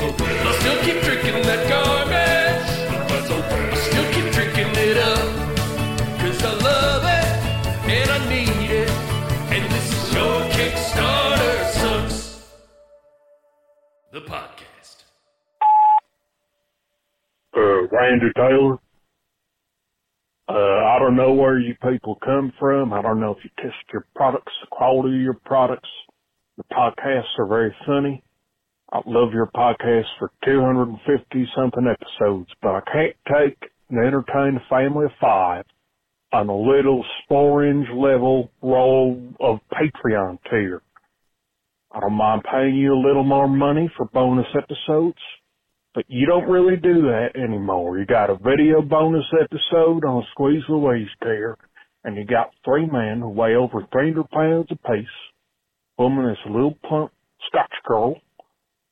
I still keep drinking that garbage. I still keep drinking it up. Cause I love it and I need it. And this is your Kickstarter Sucks. The podcast. Uh, Randy Taylor. Uh, I don't know where you people come from. I don't know if you test your products, the quality of your products. The podcasts are very funny. I love your podcast for 250 something episodes, but I can't take and entertain a family of five on a little sporange level roll of Patreon tier. I don't mind paying you a little more money for bonus episodes, but you don't really do that anymore. You got a video bonus episode on Squeeze Louise tier, and you got three men who weigh over 300 pounds apiece. Woman is a little plump Scotch girl,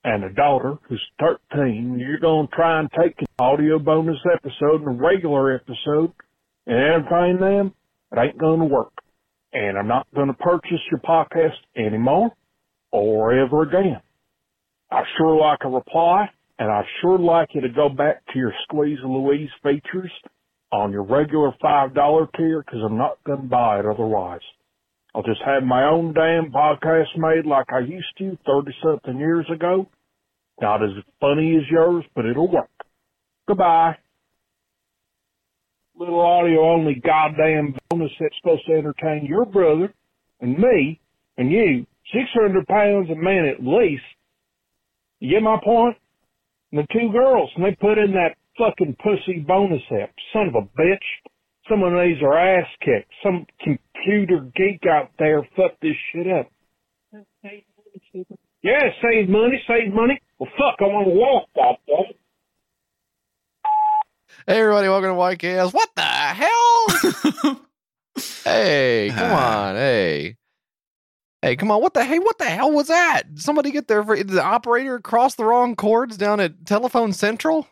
and a daughter who's 13. You're going to try and take an audio bonus episode and a regular episode and entertain them. It ain't going to work. And I'm not going to purchase your podcast anymore or ever again. I sure like a reply, and I sure like you to go back to your Squeeze Louise features on your regular $5 tier because I'm not going to buy it otherwise. I'll just have my own damn podcast made like I used to 30 something years ago. Not as funny as yours, but it'll work. Goodbye. Little audio only goddamn bonus that's supposed to entertain your brother and me and you 600 pounds a man at least. You get my point? And the two girls, and they put in that fucking pussy bonus app. Son of a bitch. Some of these are ass kicked. Some computer geek out there fucked this shit up. Yeah, save money, save money. Well, fuck, I want to walk, Bob. Hey everybody, welcome to YKS. What the hell? hey, come on, hey. Hey, come on. What the hey, what the hell was that? Did somebody get their did the operator cross the wrong cords down at Telephone Central?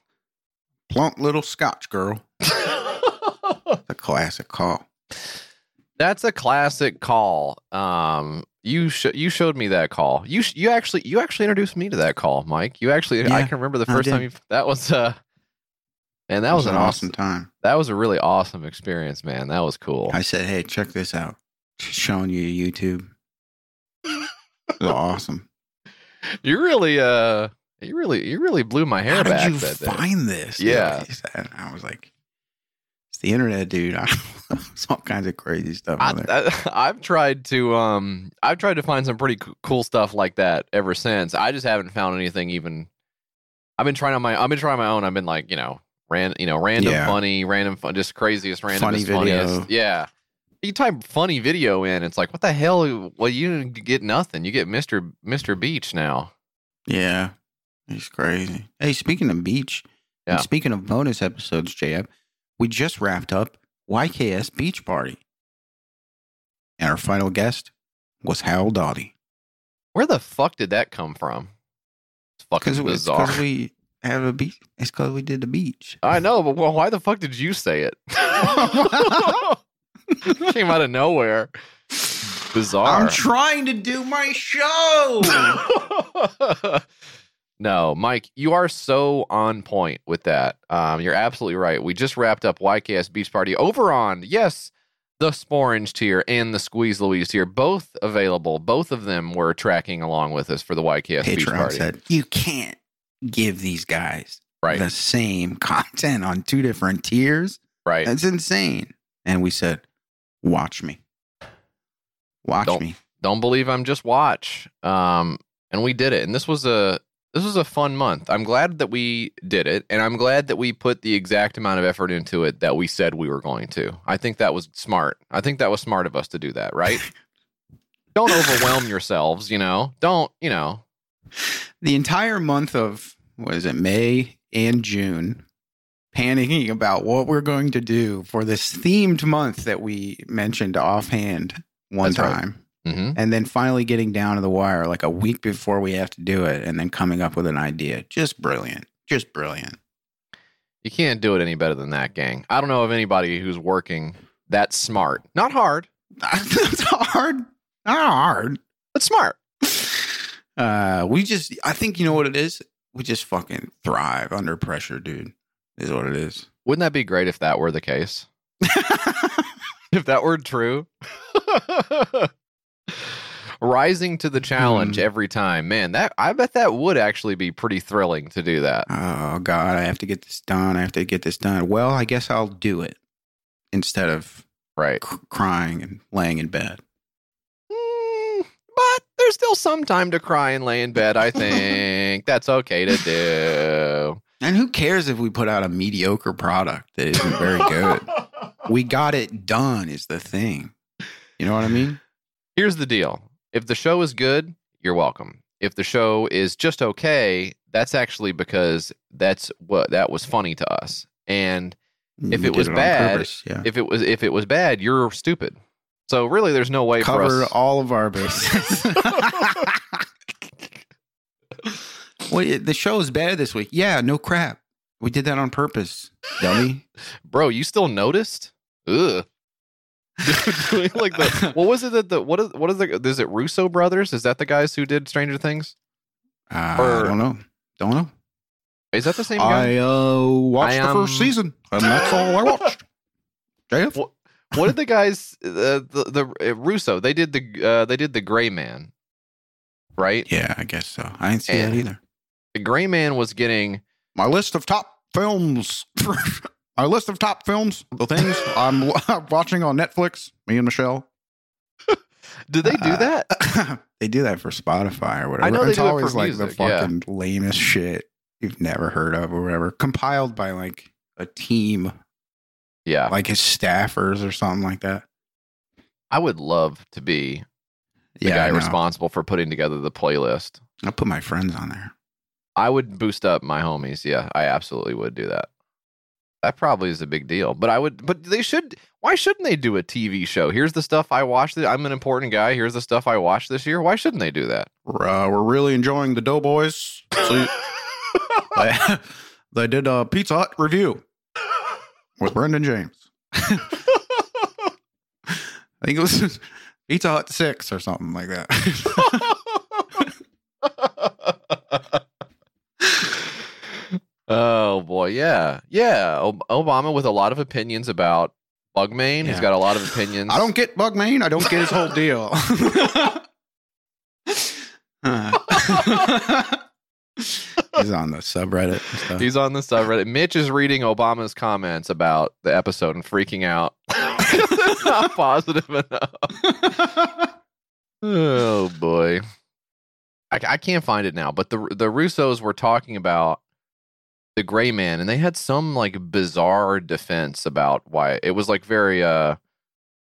Plump little Scotch girl. a classic call. That's a classic call. Um, you sh- you showed me that call. You sh- you actually you actually introduced me to that call, Mike. You actually I can remember the first time you that was uh and that It was, an awesome time. that was a really awesome experience, man. That was cool. I said, "Hey, check this out." Showing you YouTube. It was awesome. You really uh you really you really blew my hair How back did you that day. find this? Yeah. I was like, "It's the internet, dude." I, it's all kinds of crazy stuff I, I've tried to um I've tried to find some pretty co- cool stuff like that ever since. I just haven't found anything even. I've been trying on my I've been trying my own. I've been like you know ran you know random Yeah. funny random fun just craziest randomest Funny video. funniest yeah. You type funny video in, it's like what the hell? Well, you didn't get nothing. You get Mister Mister Beach now. Yeah, he's crazy. Hey, speaking of beach, Yeah. and speaking of bonus episodes, JF, we just wrapped up YKS Beach Party, and our final guest was Howell Dawdy. Where the fuck did that come from? It's fucking Because bizarre. we have a beach. It's because we did the beach. I know, but well, why the fuck did you say it? Came out of nowhere. Bizarre. I'm trying to do my show. no, Mike, you are so on point with that. Um, you're absolutely right. We just wrapped up YKS Beach Party over on, yes, the Sporange tier and the Squeeze Louise tier, both available. Both of them were tracking along with us for the YKS Beach Party. said you can't give these guys right, the same content on two different tiers. right. That's insane. And we said, "Watch me, watch Don't- me." don't believe I'm just watch. Um, and we did it. And this was a this was a fun month. I'm glad that we did it, and I'm glad that we put the exact amount of effort into it that we said we were going to. I think that was smart. I think that was smart of us to do that, right? don't overwhelm yourselves, you know. Don't, you know. the entire month of what is it may and june panicking about what we're going to do for this themed month that we mentioned offhand one That's right. Time hmm and then finally getting down to the wire like a week before we have to do it and then coming up with an idea just brilliant just brilliant You can't do it any better than that, gang. I don't know of anybody who's working that smart. Not hard, that's hard not hard but smart. uh we just i think you know what it is we just fucking thrive under pressure dude is what it is Wouldn't that be great if that were the case? if that were true. rising to the challenge Hmm. every time. Man, that I bet that would actually be pretty thrilling to do that. Oh God, I have to get this done. I have to get this done. Well, I guess I'll do it instead of Right. c- crying and laying in bed. Mm, but there's still some time to cry and lay in bed. I think that's okay to do. And who cares if we put out a mediocre product that isn't very good? we got it done is the thing. You know what I mean? Here's the deal: if the show is good, you're welcome. If the show is just okay, that's actually because that's what that was funny to us. And mm, If We it was on bad, purpose, yeah. if it was if it was bad, you're stupid. So really, there's no way cover for us. all of our bases. Wait, the show is bad this week. Yeah, no crap. We did that on purpose, dummy. Bro, you still noticed? Ugh. Doing like the what was it that the what is what is the is it Russo brothers? Is that the guys who did Stranger Things? Uh, Or- I don't know. Don't know. Is that the same guy? I uh, watched I, the first um, season, and that's all I watched. JF? What- what did the guys uh, the the uh, Russo? They did the uh, they did the Gray Man, right? Yeah, I guess so. I didn't see that either. The Gray Man was getting My list of top films. My list of top films. The things I'm watching on Netflix. Me and Michelle. do they do Uh, that? they do that for Spotify or whatever. I know they it's do it for always like music, the yeah. fucking lamest shit you've never heard of or whatever. Compiled by like a team, Yeah, like his staffers or something like that. I would love to be the yeah, guy responsible for putting together the playlist. I'll put my friends on there. I would boost up my homies. Yeah, I absolutely would do that. That probably is a big deal. But I would but they should why shouldn't they do a TV show? Here's the stuff I watched. I'm an important guy. Here's the stuff I watched this year. Why shouldn't they do that? Uh, we're really enjoying the Doughboys. So they, they did a Pizza Hut review with Brendan James. I think it was Pizza Hut six or something like that. oh boy, yeah. Yeah, Obama with a lot of opinions about Bugmain. He's got a lot of opinions. I don't get Bugmain. I don't get his whole deal. He's on the subreddit and stuff. He's on the subreddit. Mitch is reading Obama's comments about the episode and freaking out. it's not positive enough. Oh boy, I, I can't find it now. But the the Russos were talking about the Gray Man, and they had some like bizarre defense about why it was like very uh,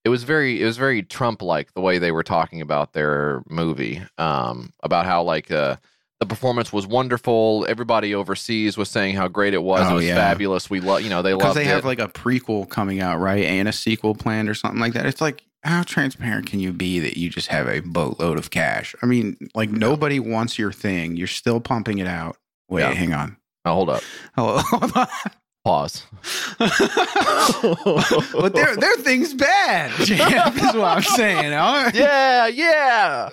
it was very it was very Trump like the way they were talking about their movie, um, about how like uh. The performance was wonderful. Everybody overseas was saying how great it was. it Oh, was yeah. fabulous. We love, you know, they love Because they it. have like a prequel coming out, right? And a sequel planned or something like that. It's like, how transparent can you be that you just have a boatload of cash? I mean, like nobody wants your thing. You're still pumping it out. Wait, Yeah. hang on. Oh, hold up. Hold on. pause. but their their thing's bad. Is what I'm saying. huh? yeah, yeah.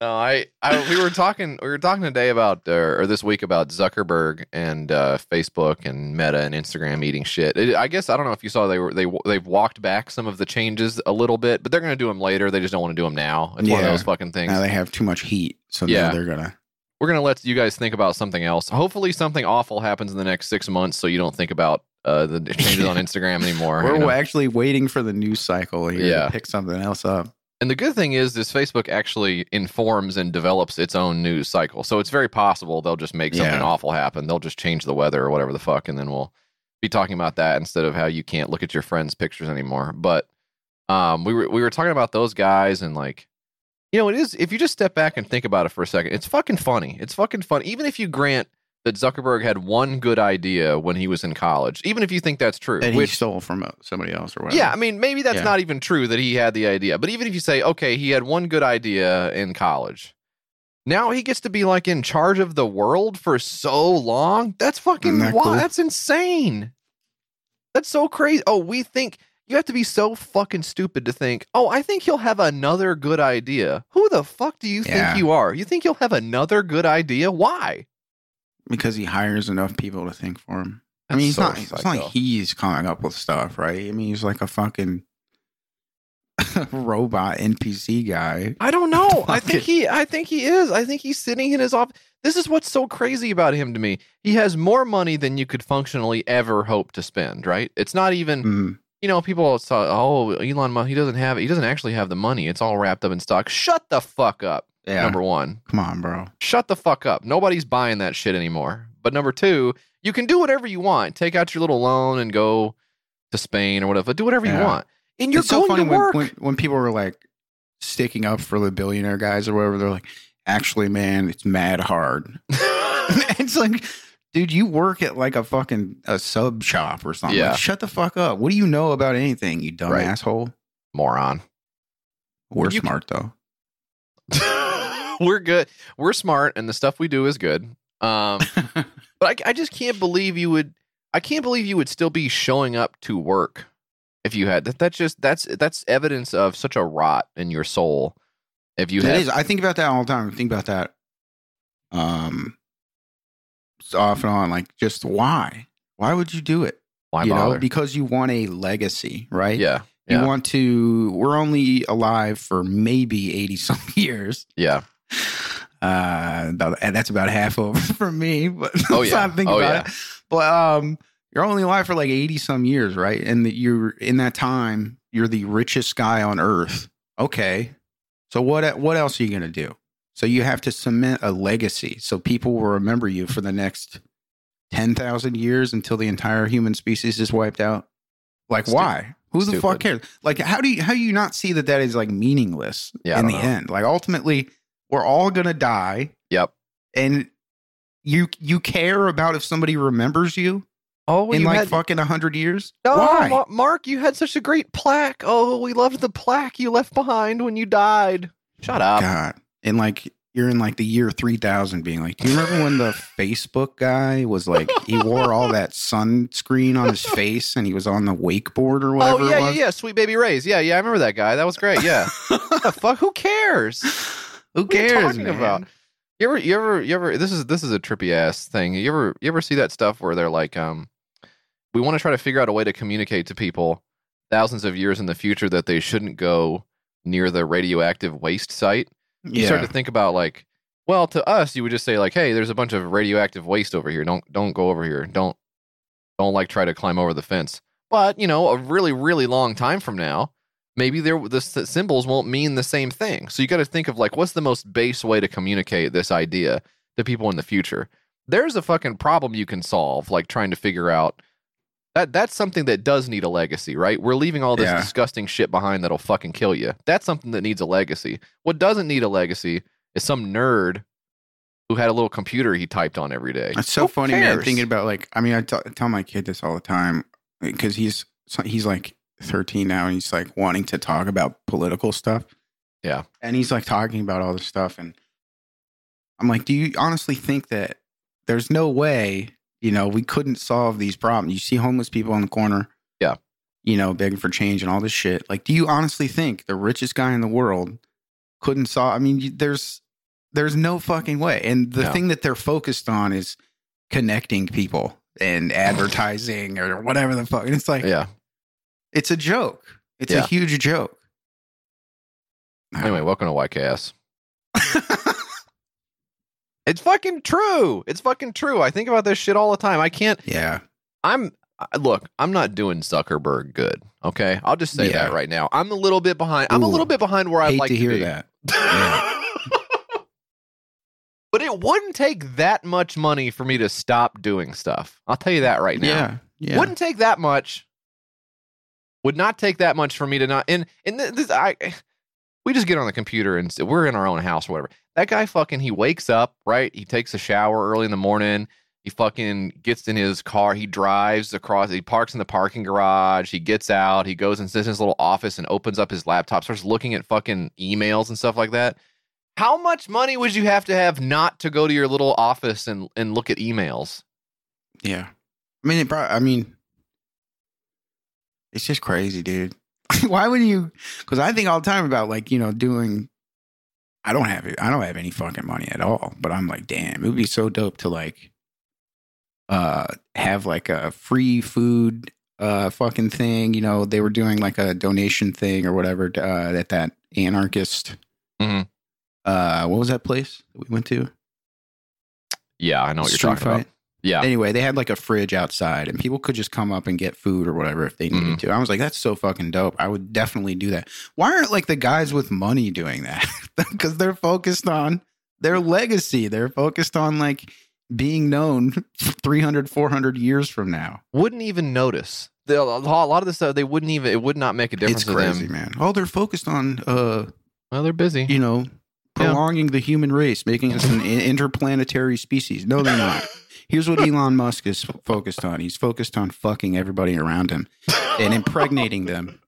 No, I, I, we were talking, we were talking today about, uh, or this week about Zuckerberg and uh, Facebook and Meta and Instagram eating shit. It, I guess I don't know if you saw they were they they've walked back some of the changes a little bit, but they're going to do them later. They just don't want to do them now. It's one of Yeah. those fucking things. Now they have too much heat, so Yeah. they're gonna. We're going to let you guys think about something else. Hopefully, something awful happens in the next six months, so you don't think about uh, the changes on Instagram anymore. We're you know? actually waiting for the news cycle here Yeah. to pick something else up. And the good thing is, this Facebook actually informs and develops its own news cycle. So it's very possible they'll just make something Yeah. awful happen. They'll just change the weather or whatever the fuck, and then we'll be talking about that instead of how you can't look at your friends' pictures anymore. But um, we were we were talking about those guys and like, you know, it is if you just step back and think about it for a second, it's fucking funny. It's fucking fun. Even if you grant that Zuckerberg had one good idea when he was in college, even if you think that's true, And he which stole from uh, somebody else or whatever. yeah, I mean, maybe that's Yeah. not even true that he had the idea. But even if you say, okay, he had one good idea in college, now he gets to be like in charge of the world for so long. That's fucking that wow. cool? That's insane. That's so crazy. Oh, we think you have to be so fucking stupid to think, oh, I think he'll have another good idea. Who the fuck do you Yeah. think you are? You think he'll have another good idea? Why? because he hires enough people to think for him. I mean, he's so not. It's not like he's coming up with stuff, right? I mean, he's like a fucking. robot NPC guy. I don't know. I think he I think he is. I think he's sitting in his office. This is what's so crazy about him to me. He has more money than you could functionally ever hope to spend, right? It's not even, Mm, you know, people saw, oh, Elon Musk, he doesn't have it. He doesn't actually have the money. It's all wrapped up in stock. Shut the fuck up. yeah. Number 1. Come on, bro. Shut the fuck up. Nobody's buying that shit anymore. But number 2, you can do whatever you want. Take out your little loan and go to Spain or whatever. Do whatever you want. And you're it's so going funny to when, work. when when people were like sticking up for the billionaire guys or whatever. They're like, actually, man, it's mad hard. it's like, dude, you work at like a fucking a sub shop or something. Yeah. Like, shut the fuck up. What do you know about anything, you dumb Right. asshole? Moron. We're You can- smart though. we're good. We're smart, and the stuff we do is good. Um, but I, I just can't believe you would. I can't believe you would still be showing up to work if you had that. That's just that's that's evidence of such a rot in your soul. If you It had, is. I think about that all the time. I think about that. Um, off and on. Like, just why? Why would you do it? why you bother? know, because you want a legacy, right? yeah, You yeah, want to. We're only alive for maybe eighty some years. yeah. Uh, and that's about half over for me. But Oh, yeah. not think Oh, about yeah. it. But um, you're only alive for like eighty some years, right? And that you're in that time, you're the richest guy on earth. Okay, so what? What else are you gonna do? So you have to cement a legacy, so people will remember you for the next ten thousand years until the entire human species is wiped out. Like, why? Who the fuck cares? Like, how do you how do you not see that that is like meaningless Yeah, in the know. end? Like, ultimately, we're all gonna die Yep. and you you care about if somebody remembers you Oh, in like had, fucking a hundred years? no, Why? Mark, you had such a great plaque. Oh, we loved the plaque you left behind when you died. Shut up. God, and like you're in like the year three thousand, being like, do you remember when the Facebook guy was like he wore all that sunscreen on his face and he was on the wakeboard or whatever Oh yeah, yeah, yeah. Sweet baby Rays. Yeah, yeah. I remember that guy. That was great. Yeah. what the fuck? Who cares? Who What are you cares, talking man? about? You ever, you ever, you ever? This is this is a trippy ass thing. You ever, you ever see that stuff where they're like, um, we want to try to figure out a way to communicate to people thousands of years in the future that they shouldn't go near the radioactive waste site. You start to think about like, well, to us, you would just say like, hey, there's a bunch of radioactive waste over here. Don't don't go over here. Don't don't like try to climb over the fence. But you know, a really really long time from now, maybe there the symbols won't mean the same thing. So you got to think of like, what's the most base way to communicate this idea to people in the future? There's a fucking problem you can solve, like trying to figure out. That, that's something that does need a legacy, right? We're leaving all this Yeah. disgusting shit behind that'll fucking kill you. That's something that needs a legacy. What doesn't need a legacy is some nerd who had a little computer he typed on every day. It's so Who funny, man. cares? Thinking about like, I mean, I t- tell my kid this all the time because he's he's like 13 now, and he's like wanting to talk about political stuff. Yeah. and he's like talking about all this stuff, and I'm like, do you honestly think that there's no way, you know, we couldn't solve these problems? You see homeless people on the corner, Yeah. you know, begging for change and all this shit. Like, do you honestly think the richest guy in the world couldn't solve? I mean, you, there's there's no fucking way. And the No. thing that they're focused on is connecting people and advertising or whatever the fuck. And it's like, Yeah. it's a joke. It's Yeah. a huge joke. Anyway, welcome to YKS. It's fucking true. It's fucking true. I think about this shit all the time. I can't. yeah. I'm look. I'm not doing Zuckerberg good. Okay, I'll just say Yeah. that right now. I'm a little bit behind. I'm a little bit behind where I'd like to hear be. that. but it wouldn't take that much money for me to stop doing stuff. I'll tell you that right now. Yeah. Yeah. Wouldn't take that much. Would not take that much for me to not. And and this, I, we just get on the computer and we're in our own house or whatever. That guy fucking he wakes up right. He takes a shower early in the morning. He fucking gets in his car. He drives across. He parks in the parking garage. He gets out. He goes and sits in his little office and opens up his laptop. Starts looking at fucking emails and stuff like that. How much money would you have to have not to go to your little office and and look at emails? Yeah. I mean, it probably, I mean, it's just crazy, dude. Why would you? Because I think all the time about like, you know, doing, I don't have it. I don't have any fucking money at all. But I'm like, damn, it would be so dope to like, uh, have like a free food, uh, fucking thing. You know, they were doing like a donation thing or whatever uh, at that anarchist. Mhm. Uh, what was that place that we went to? Yeah, I know what you're Street talking about. Yeah. Anyway, they had like a fridge outside, and people could just come up and get food or whatever if they needed Mhm. to. I was like, that's so fucking dope. I would definitely do that. Why aren't like the guys with money doing that? Because they're focused on their legacy. They're focused on like being known 300, 400 years from now. Wouldn't even notice. The, a lot of this stuff, they wouldn't even, it would not make a difference it's crazy, man. Oh, they're focused on, uh, Well, they're busy. you know, Yeah. prolonging the human race, making us an interplanetary species. No, they're not. Here's what Elon Musk is focused on. He's focused on fucking everybody around him and impregnating them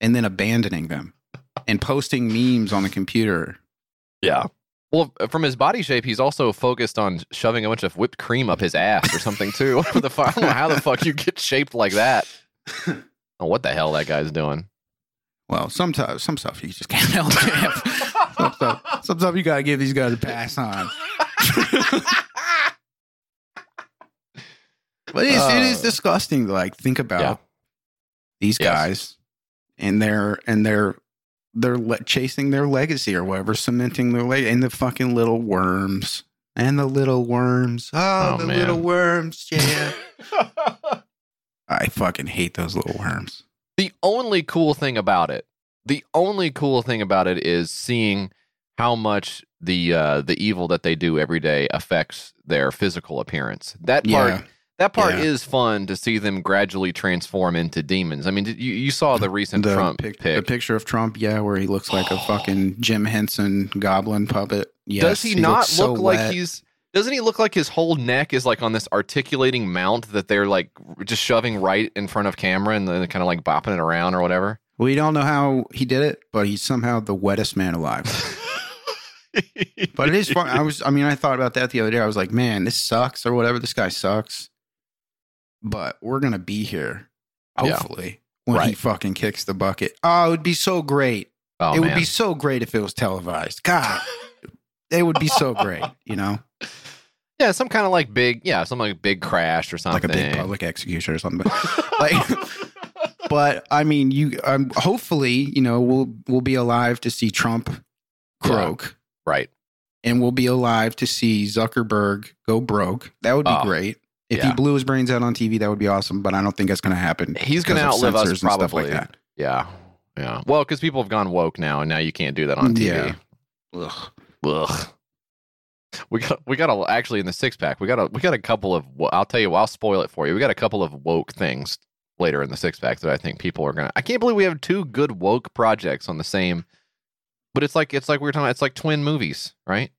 and then abandoning them and posting memes on the computer. Yeah. Well, from his body shape, he's also focused on shoving a bunch of whipped cream up his ass or something too. Whatever the fuck, I don't know how the fuck you get shaped like that. I oh, what the hell that guy's doing. Well, sometimes some stuff you just can't help. Some, stuff, some stuff you gotta give these guys a pass on. But it is, it is Uh, disgusting to like think about Yeah. these Yes. guys and their and their they're le- chasing their legacy or whatever, cementing their legacy, and the fucking little worms and the little worms. Oh, Oh, the man. little worms, yeah. I fucking hate those little worms. the only cool thing about it, the only cool thing about it is seeing how much the uh, the evil that they do every day affects their physical appearance. That part Yeah, That part Yeah. is fun to see them gradually transform into demons. I mean, you, you saw the recent the Trump pic- the picture of Trump, yeah, where he looks like a fucking Jim Henson goblin puppet. Yes, Does he, not looks so look like wet. he's? Doesn't he look like his whole neck is like on this articulating mount that they're like just shoving right in front of camera and then kind of like bopping it around or whatever? We don't know how he did it, but he's somehow the wettest man alive. But it is fun. I was, I mean, I thought about that the other day. I was like, man, this sucks or whatever. This guy sucks. But we're gonna be here, Yeah. hopefully, when he fucking kicks the bucket. Oh, it would be so great. Oh it man, would be so great if it was televised. God, it would be so great. You know, yeah, some kind of like big, yeah, some like big crash or something, like a big public execution or something. But, like, but I mean, you. Um, hopefully, you know, we'll we'll be alive to see Trump croak. right? and we'll be alive to see Zuckerberg go broke. That would be Oh, great. If yeah. he blew his brains out on TV, that would be awesome. But I don't think that's going to happen. He's going to outlive us censors and stuff probably. like that. Yeah, yeah. Well, because people have gone woke now, and now you can't do that on TV. Yeah. Ugh. Ugh. We got we got a actually in the six pack. We got a we got a couple of. I'll tell you. I'll spoil it for you. We got a couple of woke things later in the six pack that I think people are gonna. I can't believe we have two good woke projects on the same. But it's like it's like we were talking. About, it's like twin movies, right?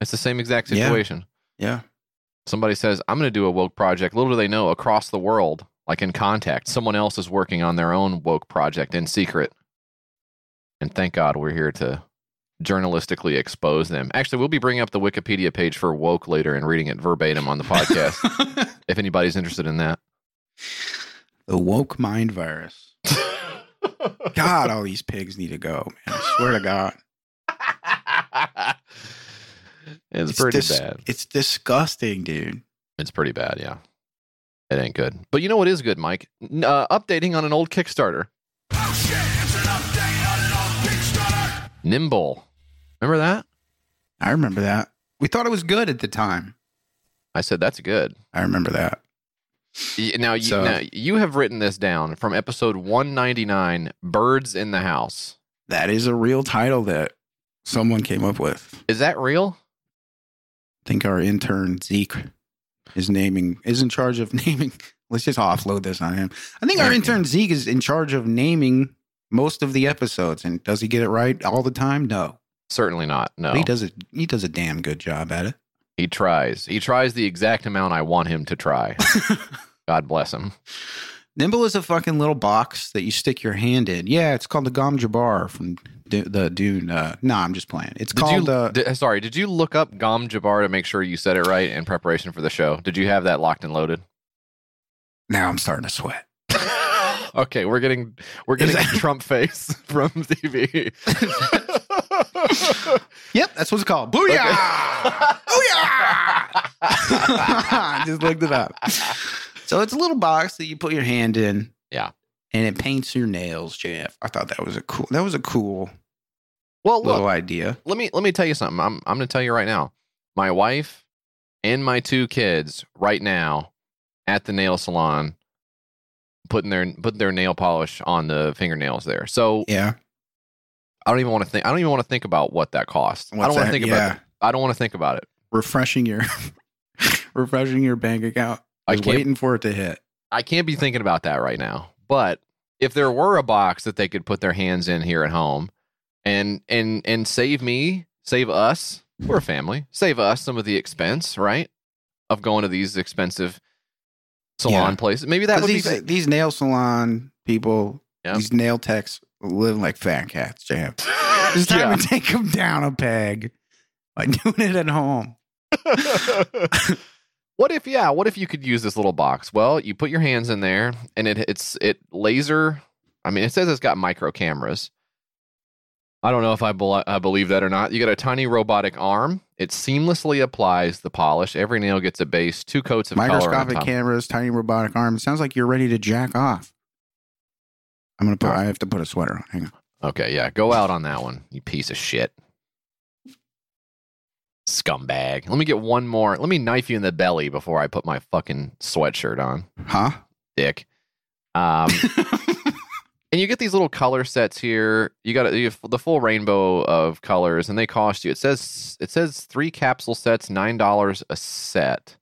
It's the same exact Yeah. situation. Yeah. Somebody says, "I'm going to do a woke project." Little do they know, across the world, like in contact, someone else is working on their own woke project in secret. And thank God we're here to journalistically expose them. Actually, we'll be bringing up the Wikipedia page for woke later and reading it verbatim on the podcast if anybody's interested in that. the woke mind virus. God, all these pigs need to go, man. I swear to God. It's, pretty dis- bad. It's disgusting, dude. It's pretty bad, yeah. It ain't good. But you know what is good, Mike? Uh, updating on an old Kickstarter. Oh shit, it's an update on an old Kickstarter. Nimble. Remember that? I remember that. We thought it was good at the time. I said that's good. I remember that. Y- Now you, So- now you have written this down from episode 199, Birds in the House. That is a real title that someone came up with. Is that real? I think our intern Zeke is naming is in charge of naming. Let's just offload this on him. I think our intern Zeke is in charge of naming most of the episodes. And does he get it right all the time? No, Certainly not. No. he does it. He does a damn good job at it. He tries. He tries the exact amount I want him to try. God bless him. Nimble is a fucking little box that you stick your hand in. Yeah, it's called the Gom Jabbar from Du- the Dune. Uh, no, I'm just playing. It's Did called. you, uh, di- sorry, did you look up Gom Jabbar to make sure you said it right in preparation for the show? Did you have that locked and loaded? now I'm starting to sweat. okay, we're getting we're getting that- Trump face from TV. Yep, that's what it's called. Booyah! Booyah! I just looked it up. So it's a little box that you put your hand in. Yeah. And it paints your nails, Jeff. I thought that was a cool that was a cool Well, little look, idea. let me let me tell you something. I'm I'm going to tell you right now. My wife and my two kids right now at the nail salon putting their putting their nail polish on the fingernails there. So Yeah. I don't even want to think. I don't even want to think about what that costs. I don't want to think Yeah. about. It. I don't want to think about it. Refreshing your refreshing your bank account. I Just can't. waiting for it to hit. I can't be thinking about that right now. But if there were a box that they could put their hands in here at home, and and and save me, save us, we're a family, save us some of the expense, right, of going to these expensive salon Yeah. places. Maybe that would these be. these nail salon people, these nail techs live like fat cats, Jeff. It's time Yeah. to take them down a peg by doing it at home. what if yeah what if you could use this little box well you put your hands in there and it it's it laser i mean it says it's got micro cameras i don't know if I, bel I believe that or not you got a tiny robotic arm it seamlessly applies the polish every nail gets a base two coats of Microscopic cameras, tiny robotic arms. Sounds like you're ready to jack off. I'm gonna put. I have to put a sweater on. Hang on. okay yeah go out on that one you piece of shit scumbag let me get one more let me knife you in the belly before i put my fucking sweatshirt on Huh? dick um And you get these little color sets here. You got you have the full rainbow of colors, and they cost you. It says it says three capsule sets, nine dollars a set.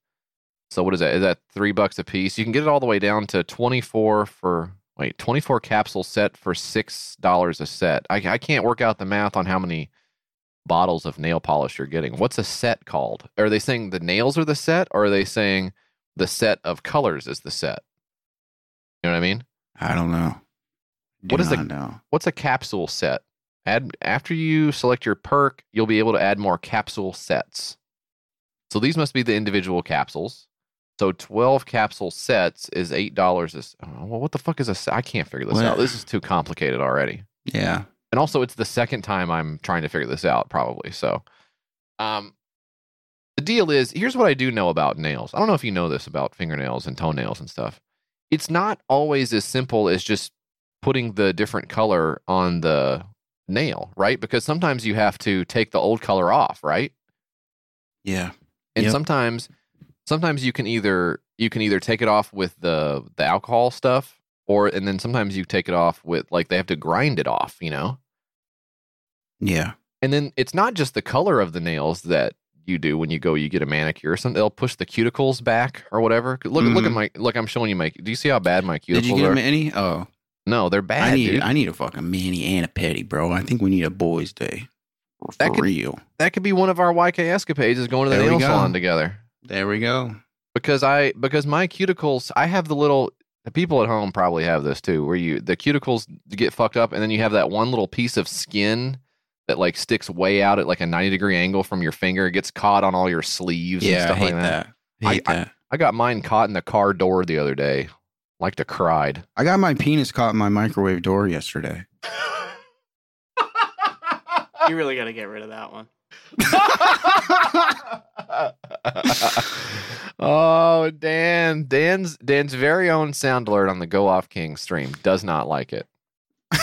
So what is that? Is that three bucks a piece? You can get it all the way down to twenty four for wait twenty four capsule set for six dollars a set. I I can't work out the math on how many bottles of nail polish you're getting. What's a set called? Are they saying the nails are the set, or are they saying the set of colors is the set? You know what I mean? I don't know. Do What is the- not know? What's a capsule set? Add after you select your perk, you'll be able to add more capsule sets. So these must be the individual capsules. So twelve capsule sets is eight dollars. Oh, well, what the fuck is a set? I can't figure this What? out. This is too complicated already. Yeah. And also, it's the second time I'm trying to figure this out, probably. So, um, the deal is here's what I do know about nails. I don't know if you know this about fingernails and toenails and stuff. It's not always as simple as just putting the different color on the nail, right? Because sometimes you have to take the old color off, right? Yeah. And Yep. sometimes sometimes you can either you can either take it off with the the alcohol stuff or and then sometimes you take it off with like they have to grind it off, you know? Yeah. And then it's not just the color of the nails that you do when you go you get a manicure or something. They'll push the cuticles back or whatever. Look look at Mhm. my look I'm showing you my do you see how bad my cuticles Did you get are? a mini? Oh, no, they're bad, I need. dude. I need a fucking mini and a petty, bro. I think we need a boys' day. For That could- real. that could be one of our YK escapades is going to the There nail salon together. There we go. because I because my cuticles I have the little the people at home probably have this too where you the cuticles get fucked up and then you have that one little piece of skin that like sticks way out at like a 90 degree angle from your finger it gets caught on all your sleeves and Yeah, I stuff hate like that. that. Hate I- that. I got mine caught in the car door the other day like to cried I got my penis caught in my microwave door yesterday. You really got to get rid of that one. oh Dan Dan's Dan's very own sound alert on the Go Off King stream does not like it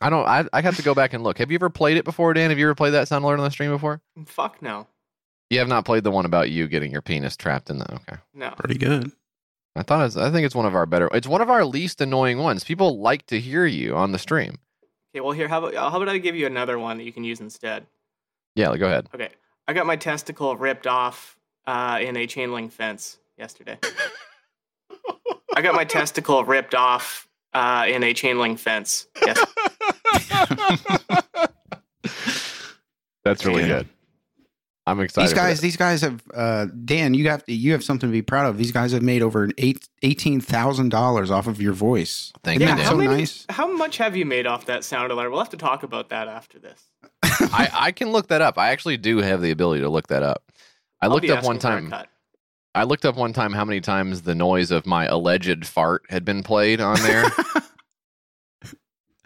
I don't. I I have to go back and look. Have you ever played it before, Dan? Have you ever played that sound alert on the stream before? Fuck no. You have not played the one about you getting your penis trapped in the. Okay, No. Pretty good. I thought. It's, I think it's one of our better. It's one of our least annoying ones. People like to hear you on the stream. Okay, well, here, how about, how about I give you another one that you can use instead? Yeah, go ahead. Okay. I got my testicle ripped off uh, in a chain link fence yesterday. I got my testicle ripped off uh, in a chain link fence. Yes. That's really Yeah. good. I'm excited. These guys, these guys have uh, Dan. You have to, you have something to be proud of. These guys have made over eight eighteen thousand dollars off of your voice. Thank Isn't you, that Dan. so many, nice? how much have you made off that sound alert? We'll have to talk about that after this. I I can look that up. I actually do have the ability to look that up. I I'll looked be up one asking for a time. I looked up one time how many times the noise of my alleged fart had been played on there.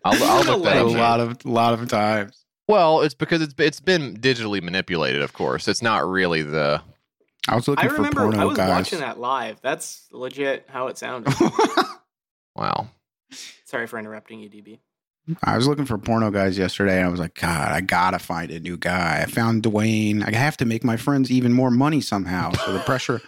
I'll, I'll look that a up. Alleged. lot of lot of times. Well, it's because it's it's been digitally manipulated. Of course, it's not really the I was looking I remember for porno I was guys. watching that live. That's legit how it sounded. Wow. Sorry for interrupting you, DB. I was looking for porno guys yesterday, and I was like, God, I gotta find a new guy. I found Dwayne. I have to make my friends even more money somehow. So the pressure,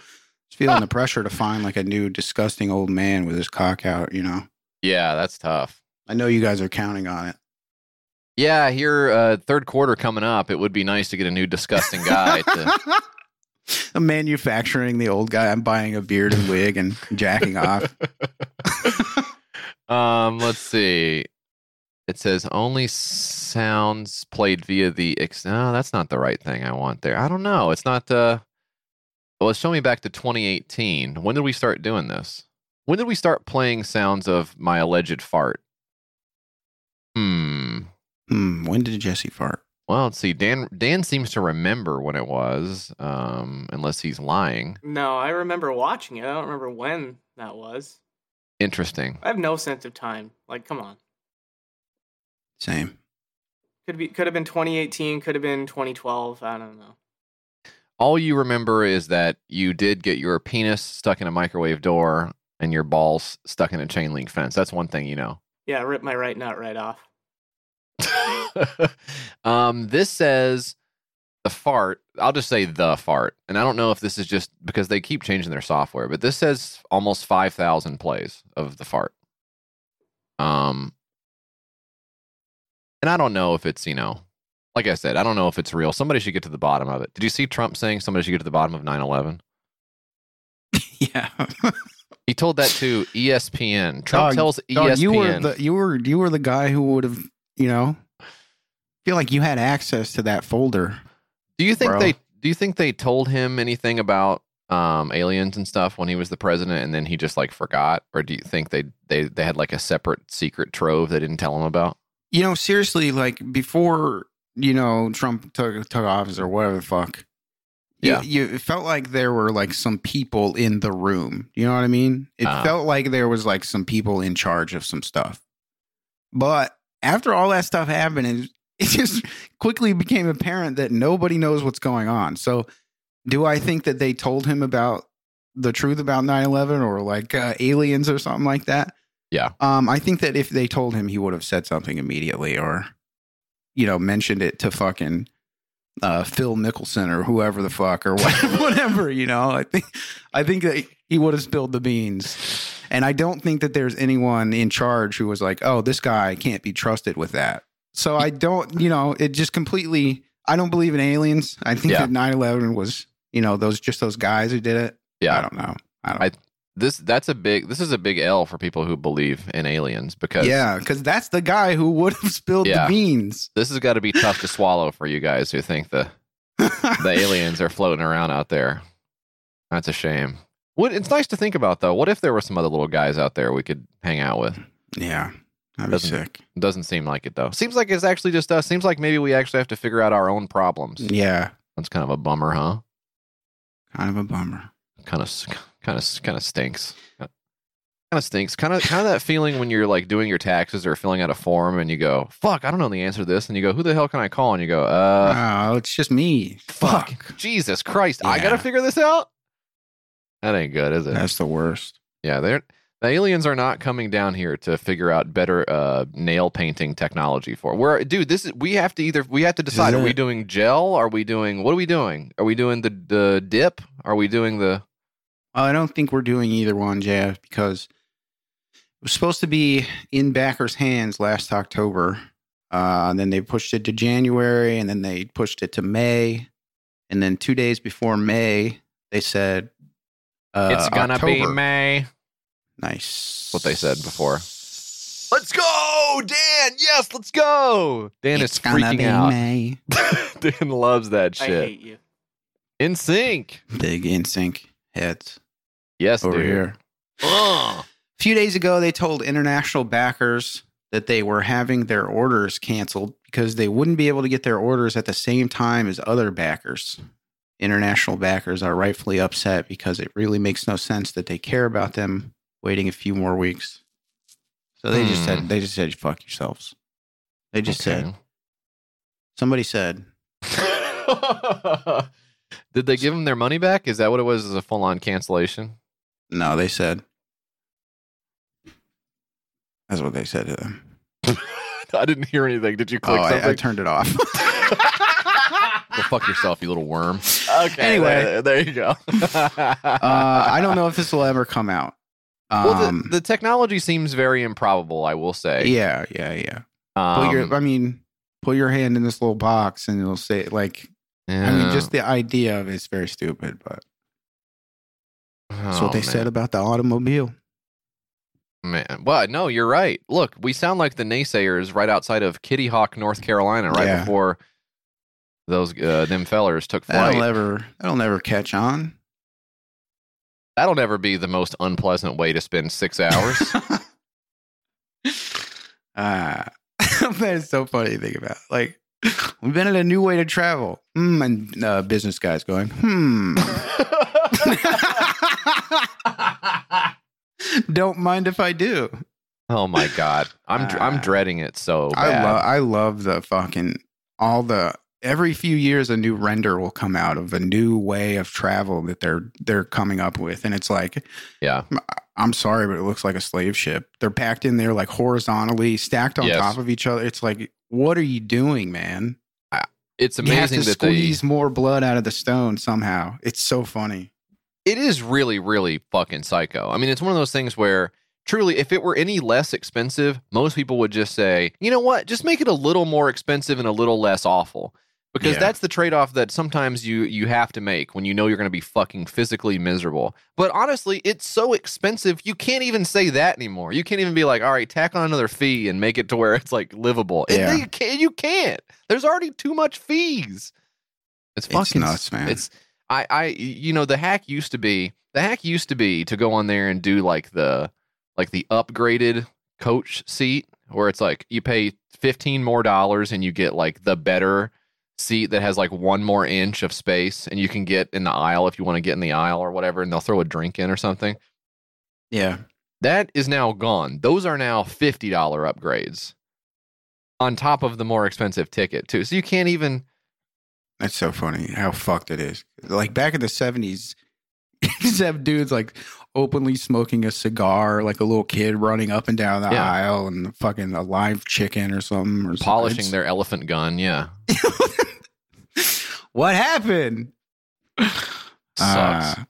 feeling the pressure to find like a new disgusting old man with his cock out. You know, Yeah, that's tough. I know you guys are counting on it. Yeah, here uh, third quarter coming up. It would be nice to get a new disgusting guy. to, I'm manufacturing the old guy. I'm buying a beard and wig and jacking off. um, let's see. It says only sounds played via the. Ex- no, that's not the right thing I want there. I don't know. It's not. Uh, well, it's showing me back to 2018. When did we start doing this? When did we start playing sounds of my alleged fart? Hmm. Hmm, when did Jesse fart? Well, let's see. Dan Dan seems to remember when it was, um, unless he's lying. No, I remember watching it. I don't remember when that was. Interesting. I have no sense of time. Like, come on. Same. Could be could have been 2018, could have been 2012. I don't know. All you remember is that you did get your penis stuck in a microwave door and your balls stuck in a chain link fence. That's one thing you know. Yeah, rip my right nut right off. um, this says the fart. I'll just say the fart, and I don't know if this is just because they keep changing their software, but this says almost five thousand plays of the fart. Um, and I don't know if it's you know, like I said, I don't know if it's real. Somebody should get to the bottom of it. Did you see Trump saying somebody should get to the bottom of 9-11? Yeah. He told that to ESPN. Trump Dog, tells E Dog, ESPN. you were the you were you were the guy who would have you know feel like you had access to that folder. Do you think bro. they do you think they told him anything about um, aliens and stuff when he was the president and then he just like forgot? Or do you think they they they had like a separate secret trove they didn't tell him about? You know, seriously, like before you know Trump took took office or whatever the fuck. Yeah. you, it felt like there were like some people in the room. You know what I mean? It Ah. felt like there was like some people in charge of some stuff. But after all that stuff happened, it, it just quickly became apparent that nobody knows what's going on. So, do I think that they told him about the truth about 9-11 or like uh, aliens or something like that? Yeah. Um, I think that if they told him, he would have said something immediately or, you know, mentioned it to fucking uh, Phil Mickelson or whoever the fuck or whatever, whatever. You know, I think I think that he would have spilled the beans, and I don't think that there's anyone in charge who was like, "Oh, this guy can't be trusted with that." So I don't, you know, it just completely. I don't believe in aliens. I think Yeah. that 9/11 was, you know, those just those guys who did it. Yeah. I don't know. I don't. I- This that's a big this is a big L for people who believe in aliens because yeah, because that's the guy who would have spilled Yeah. the beans. this has got to be tough to swallow for you guys who think the the aliens are floating around out there. That's a shame. What it's nice to think about though. What if there were some other little guys out there we could hang out with? yeah, that'd be Doesn't- sick. Doesn't seem like it though. Seems like it's actually just us. Seems like maybe we actually have to figure out our own problems. Yeah, That's kind of a bummer, huh? kind of a bummer. Kind of, kind of, kind of stinks. Kind of stinks. Kind of, kind of that feeling when you're like doing your taxes or filling out a form and you go, "Fuck, I don't know the answer to this," and you go, "Who the hell can I call?" And you go, "Uh, oh, it's just me. fuck, Fuck. Jesus Christ, I gotta figure this out." That ain't good, is it? That's the worst. Yeah, they're the aliens are not coming down here to figure out better uh, nail painting technology for. We're dude, this is we have to either we have to decide: are we doing gel? Are we doing what are we doing? Are we doing the the dip? Are we doing the I don't think we're doing either one, Jeff, because it was supposed to be in backers' hands last October. Uh, and then they pushed it to January, and then they pushed it to May. And then two days before May, they said uh, it's gonna be May? Nice. What they said before. Let's go, Dan. Yes, let's go. Dan It's is gonna freaking be out. May. Dan loves that I shit. hate you. NSYNC. Big NSYNC heads Yes, over dude. here. Ugh. A few days ago, they told international backers that they were having their orders canceled because they wouldn't be able to get their orders at the same time as other backers. International backers are rightfully upset because it really makes no sense that they care about them waiting a few more weeks. So they just Hmm. said, they just said, fuck yourselves. They just Okay. said, somebody said, Did they give them their money back? Is that what it was? As a full on cancellation? No, they said. That's what they said to them. I didn't hear anything. Did you Oh, click I, I something? turned it off. Go fuck yourself, you little worm. Okay. Anyway. there, there you go. uh, I don't know if this will ever come out. Um, Well, the, the technology seems very improbable. I will say. yeah, yeah, yeah. Um, Put your, I mean, put your hand in this little box, and it'll say like. I mean, just the idea of it's very stupid, but that's Oh, what they man. said about the automobile. Man, well, no, you're right. Look, we sound like the naysayers right outside of Kitty Hawk, North Carolina, right Yeah. before those uh, them fellers took flight. That'll never, that'll never catch on. That'll never be the most unpleasant way to spend six hours. Ah, that is so funny to think about. Like, we've been at a new way to travel. Hmm, and uh, business guys going, hmm. Don't mind if I do. oh my god, I'm dr- I'm uh, dreading it so I love, I love the fucking all the. Every few years, a new render will come out of a new way of travel that they're they're coming up with, and it's like, yeah, I'm sorry, but it looks like a slave ship. They're packed in there like horizontally, stacked on Yes. top of each other. It's like, what are you doing, man? it's you have amazing to that they. squeeze more blood out of the stone somehow. It's so funny. It is really, really fucking psycho. I mean, it's one of those things where truly, if it were any less expensive, most people would just say, you know what, just make it a little more expensive and a little less awful. Because Yeah. that's the trade off that sometimes you you have to make when you know you're going to be fucking physically miserable. But honestly, it's so expensive you can't even say that anymore. You can't even be like, all right, tack on another fee and make it to where it's like livable. Yeah. you can't. You can't. There's already too much fees. It's It's fucking nuts, man. It's I I you know the hack used to be the hack used to be to go on there and do like the like the upgraded coach seat where it's like you pay 15 more dollars and you get like the better seat that has like one more inch of space and you can get in the aisle if you want to get in the aisle or whatever and they'll throw a drink in or something. Yeah. That is now gone. Those are now $50 upgrades on top of the more expensive ticket too. So you can't even That's so funny how fucked it is. Like back in the 70s, you have dudes like openly smoking a cigar, like a little kid running up and down the Yeah. aisle and fucking a live chicken or something. Or polishing It's- their elephant gun. Yeah. what happened? Sucks. Ah.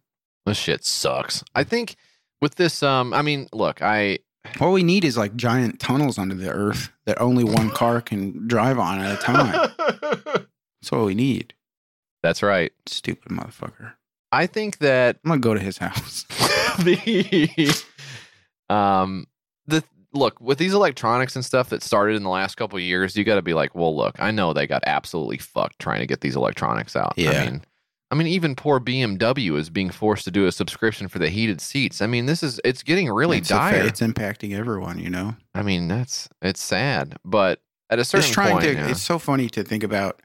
This shit sucks. I think with this, um, I mean, look, I What we need is like giant tunnels under the earth that only one car can drive on at a time. That's what we need. That's right. Stupid motherfucker. I think that I'm gonna go to his house. the um the look with these electronics and stuff that started in the last couple of years, you got to be like, well, look, I know they got absolutely fucked trying to get these electronics out. I Yeah. mean, I mean, even poor BMW is being forced to do a subscription for the heated seats. I mean, this is it's getting really it's a fa- dire. it's impacting everyone, you know. I mean, that's it's sad, but at a certain It's trying point, to. yeah. It's so funny to think about.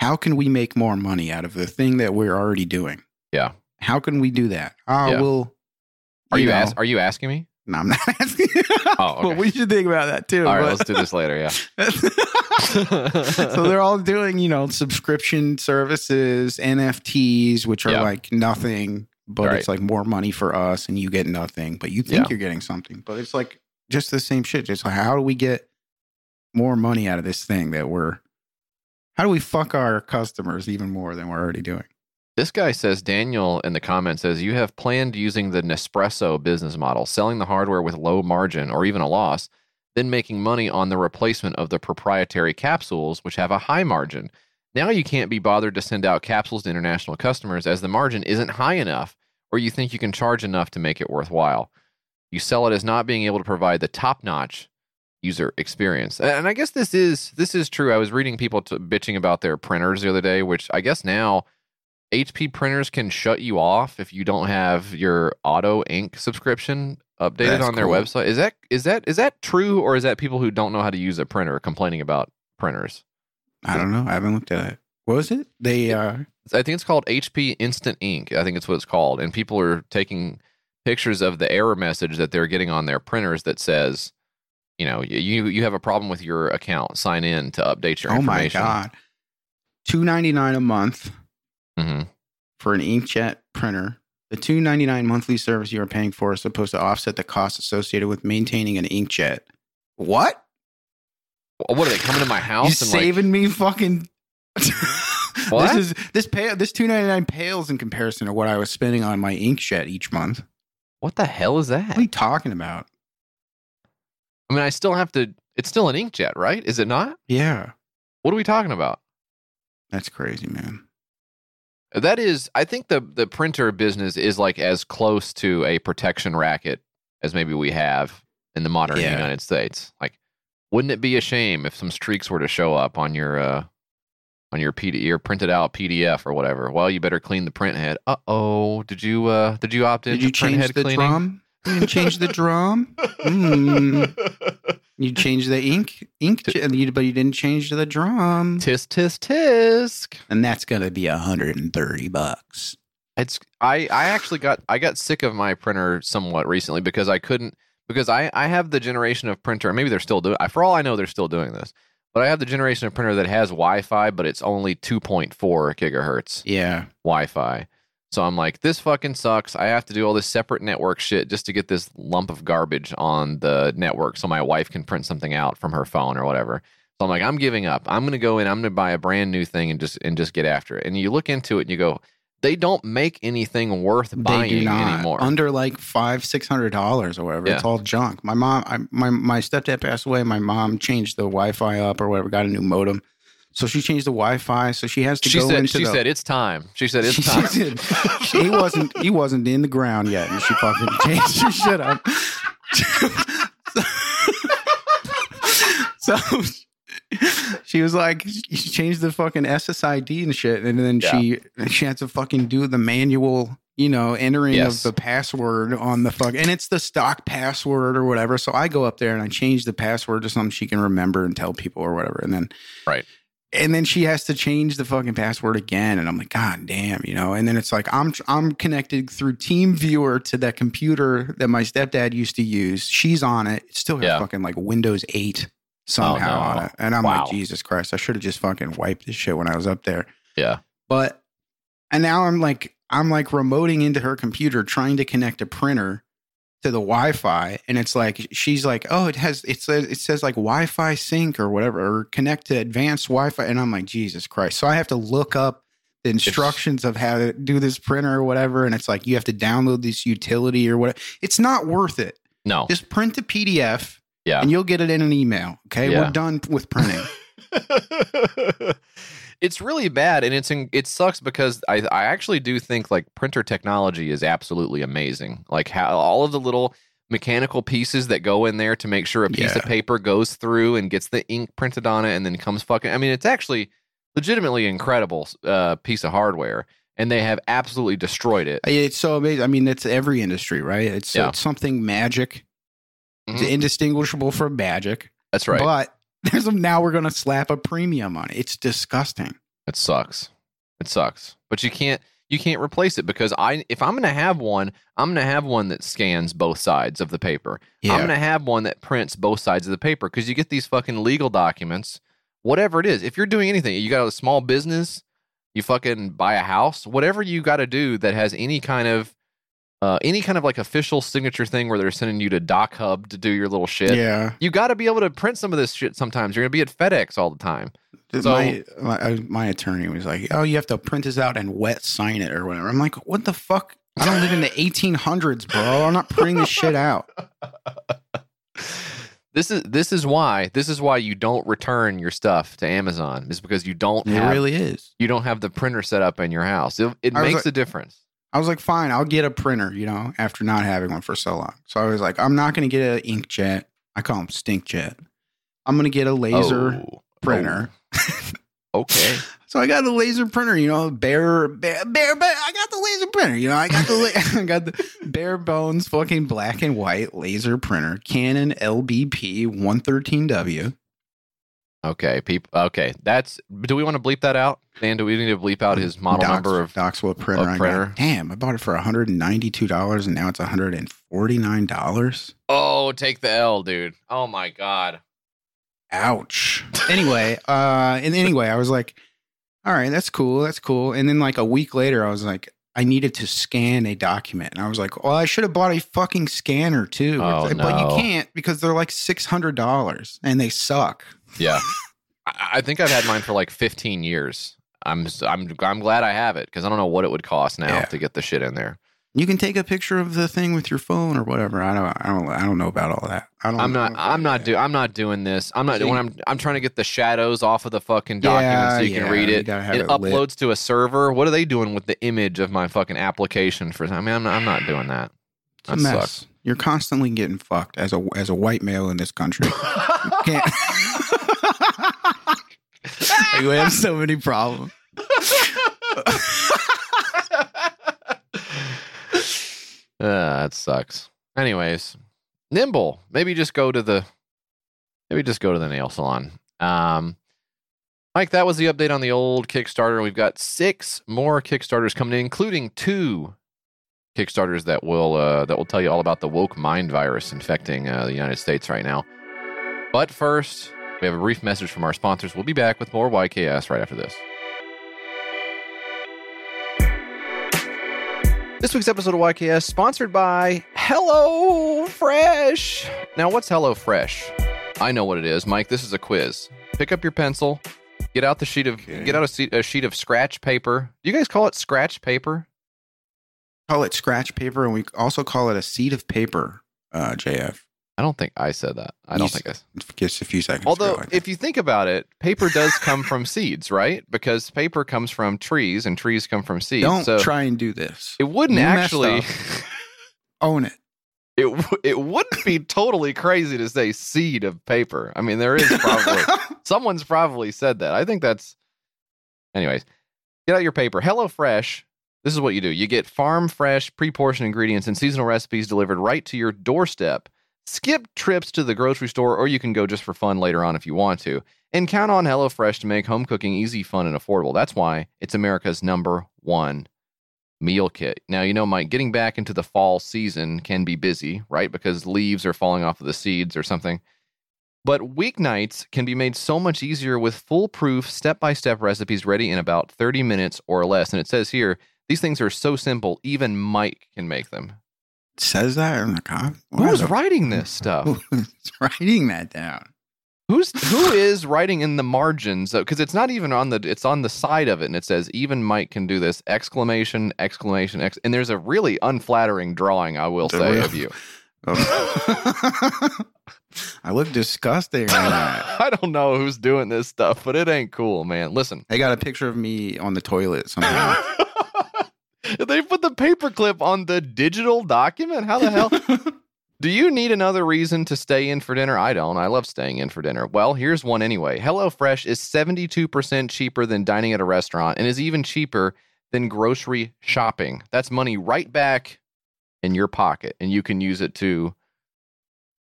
How can we make more money out of the thing that we're already doing? Yeah. How can we do that? Oh, Yeah. well. are you know, ask, are you asking me? No, I'm not asking. Oh, okay. Well, we should think about that too. All right, but- let's do this later. Yeah. so they're all doing, you know, subscription services, NFTs, which are Yeah. like nothing, but Right. it's like more money for us, and you get nothing, but you think Yeah. you're getting something, but it's like just the same shit. Just like, how do we get more money out of this thing that we're? How do we fuck our customers even more than we're already doing? This guy says, Daniel in the comments says, you have planned using the Nespresso business model, selling the hardware with low margin or even a loss, then making money on the replacement of the proprietary capsules, which have a high margin. Now you can't be bothered to send out capsules to international customers as the margin isn't high enough, or you think you can charge enough to make it worthwhile. You sell it as not being able to provide the top notch user experience. And I guess this is this is true. I was reading people to, bitching about their printers the other day, which I guess now HP printers can shut you off if you don't have your auto ink subscription updated That's on their cool. website. Is that is that is that true or is that people who don't know how to use a printer complaining about printers? I don't know. I haven't looked at it. What was it? They uh I think it's called HP Instant Ink. I think it's what it's called. And people are taking pictures of the error message that they're getting on their printers that says, you know, you you have a problem with your account. Sign in to update your information. oh my god, two ninety nine a month hmm for an inkjet printer. The two ninety nine monthly service you are paying for is supposed to offset the costs associated with maintaining an inkjet. What? What are they coming to my You house and like saving me fucking What? This is this pay this two ninety nine pales in comparison to what I was spending on my inkjet each month. what the hell is that? What are you talking about? I mean, I still have to. It's still an inkjet, right? Is it not? Yeah, What are we talking about? that's crazy, man. That is, I think the the printer business is like as close to a protection racket as maybe we have in the modern Yeah. United States. Like, wouldn't it be a shame if some streaks were to show up on your uh on your PD your printed out PDF or whatever? Well, you better clean the print head. Uh oh, did you uh did you opt in? Did you print change head the cleaning? drum? You change the drum. Mm. You changed the ink, ink, and you, but you didn't change the drum. tisk tisk tisk. And that's gonna be a hundred and thirty bucks. It's I I actually got I got sick of my printer somewhat recently because I couldn't because I I have the generation of printer maybe they're still doing I for all I know they're still doing this but I have the generation of printer that has Wi-Fi but it's only 2.4 gigahertz Yeah, Wi-Fi so I'm like this fucking sucks I have to do all this separate network shit just to get this lump of garbage on the network so my wife can print something out from her phone or whatever so I'm like I'm giving up I'm gonna go in I'm gonna buy a brand new thing and just and just get after it and you look into it and you go they don't make anything worth buying anymore. under like five, six hundred dollars or whatever. It's all junk. My mom, I, my my stepdad passed away. My mom changed the Wi-Fi up or whatever, got a new modem. So she changed the Wi-Fi. So she has to she go said into she the, said it's time. She said it's She time. did. he wasn't he wasn't in the ground yet, and she fucking changed her shit up. so she was like, she changed the fucking SSID and shit, and then she she had to fucking do the manual, you know, entering Yes. of the password on the fuck, and it's the stock password or whatever. So I go up there and I change the password to something she can remember and tell people or whatever, and then Right. And then she has to change the fucking password again and i'm like god damn you know and then it's like i'm i'm connected through TeamViewer to that computer that my stepdad used to use she's on it it still has Yeah. fucking like windows 8 somehow Oh, no. on it and i'm Wow. like jesus christ i should have just fucking wiped this shit when i was up there Yeah. but and now i'm like i'm like remoting into her computer trying to connect a printer to the Wi-Fi, and it's like she's like, "Oh, it has it says it says like Wi-Fi sync or whatever, or connect to advanced Wi-Fi," and I'm like, "Jesus Christ!" So I have to look up the instructions of how to do this printer or whatever, and it's like you have to download this utility or whatever. It's not worth it. No. Just print the PDF, Yeah. and you'll get it in an email. Okay, Yeah. we're done with printing. it's really bad and it's in, it sucks because I I actually do think like printer technology is absolutely amazing. Like how all of the little mechanical pieces that go in there to make sure a piece of paper goes through and gets the ink printed on it and then comes fucking I mean it's actually legitimately incredible uh, piece of hardware and they have absolutely destroyed it. It's so amazing. I mean, it's every industry, right? It's, Yeah. it's something magic. It's Mhm. indistinguishable from magic. That's right. But there's a, now we're going to slap a premium on it. It's disgusting. It sucks. It sucks. But you can't you can't replace it because I if I'm going to have one, I'm going to have one that scans both sides of the paper. I'm going to have one that prints both sides of the paper because you get these fucking legal documents, whatever it is. If you're doing anything, you got a small business, you fucking buy a house, whatever you got to do that has any kind of uh, any kind of like official signature thing where they're sending you to Doc Hub to do your little shit. yeah. You got to be able to print some of this shit sometimes. You're going to be at FedEx all the time. So- my, my uh, my attorney was like, "Oh, you have to print this out and wet sign it or whatever." I'm like, "What the fuck? I don't live in the 1800s, bro. I'm not printing this shit out." This is this is why this is why you don't return your stuff to Amazon is because you don't It have really is. you don't have the printer set up in your house. It, it makes like- a difference. I was like, "Fine, I'll get a printer." You know, after not having one for so long, so I was like, "I'm not going to get an inkjet. I call them stinkjet. I'm going to get a laser Oh, oh. printer." oh, okay. So I got a laser printer, you know, bare, bare, bare, bare I got the laser printer, you know, I got the, la- I got the bare bones, fucking black and white laser printer, Canon LBP 113W. Okay, people. Okay, that's. Do we want to bleep that out? Dan, do we need to bleep out his model Docs- number of? Doxwell printer. of I got. Damn, I bought it for $192 and now it's $149. Oh, take the L, dude. Oh my god. Ouch. Anyway, uh, and anyway, I was like, all right, that's cool. That's cool. And then like a week later, I was like, I needed to scan a document. And I was like, well, I should have bought a fucking scanner too. Oh, but no. you can't because they're like $600 and they suck. Yeah. I, think I've had mine for like 15 years. I'm I'm I'm glad I have it because I don't know what it would cost now Yeah. to get the shit in there. You can take a picture of the thing with your phone or whatever. I don't, I don't, I don't know about all that. I don't. I'm not I'm not do I'm not doing this. I'm not So when I'm I'm trying to get the shadows off of the fucking document Yeah, so you can read it. It it lit. uploads to a server. What are they doing with the image of my fucking application for I mean I'm not, I'm not doing that. It's a That mess. sucks. You're constantly getting fucked as a as a white male in this country. Can't. we have so many problems. Uh, that sucks. Anyways, nimble. Maybe just go to the maybe just go to the nail salon. Um Mike, that was the update on the old Kickstarter. We've got six more Kickstarters coming in, including two Kickstarters that will uh, that will tell you all about the woke mind virus infecting uh, the United States right now. But first, we have a brief message from our sponsors. We'll be back with more YKS right after this. This week's episode of YKS sponsored by Hello Fresh. Now, what's Hello Fresh? I know what it is, Mike. This is a quiz. Pick up your pencil, get out the sheet of Okay. get out a, sheet- a sheet of scratch paper. Do you guys call it scratch paper? Call it scratch paper, and we also call it a seed of paper. Uh, JF. I don't think I said that. I don't s- think I. Just a few seconds. Although, if you think about it, paper does come from seeds, right? Because paper comes from trees, and trees come from seeds. don't so try and do this. it wouldn't You actually. Own it. it w- it wouldn't be totally crazy to say seed of paper. I mean, there is probably someone's probably said that. I think that's. Anyways, get out your paper. HelloFresh. This is what you do. You get farm fresh, pre-portioned ingredients and seasonal recipes delivered right to your doorstep. Skip trips to the grocery store, or you can go just for fun later on if you want to. And count on HelloFresh to make home cooking easy, fun, and affordable. That's why it's America's number one meal kit. Now, you know, Mike, getting back into the fall season can be busy, right? Because leaves are falling off of the seeds or something. But weeknights can be made so much easier with foolproof step by step recipes ready in about 30 minutes or less. And it says here, these things are so simple, even Mike can make them. Says that in the cop. Who's writing this stuff? Who's writing that down? Who's who is writing in the margins? Because it's not even on the it's on the side of it, and it says even Mike can do this! Exclamation! Exclamation! Ex- and there's a really unflattering drawing, I will say, of you. Oh. I look disgusting. I don't know who's doing this stuff, but it ain't cool, man. Listen, They got a picture of me on the toilet somehow. They put the paperclip on the digital document. How the hell? Do you need another reason to stay in for dinner? I don't. I love staying in for dinner. Well, here's one anyway. HelloFresh is 72% cheaper than dining at a restaurant and is even cheaper than grocery shopping. That's money right back in your pocket, and you can use it to.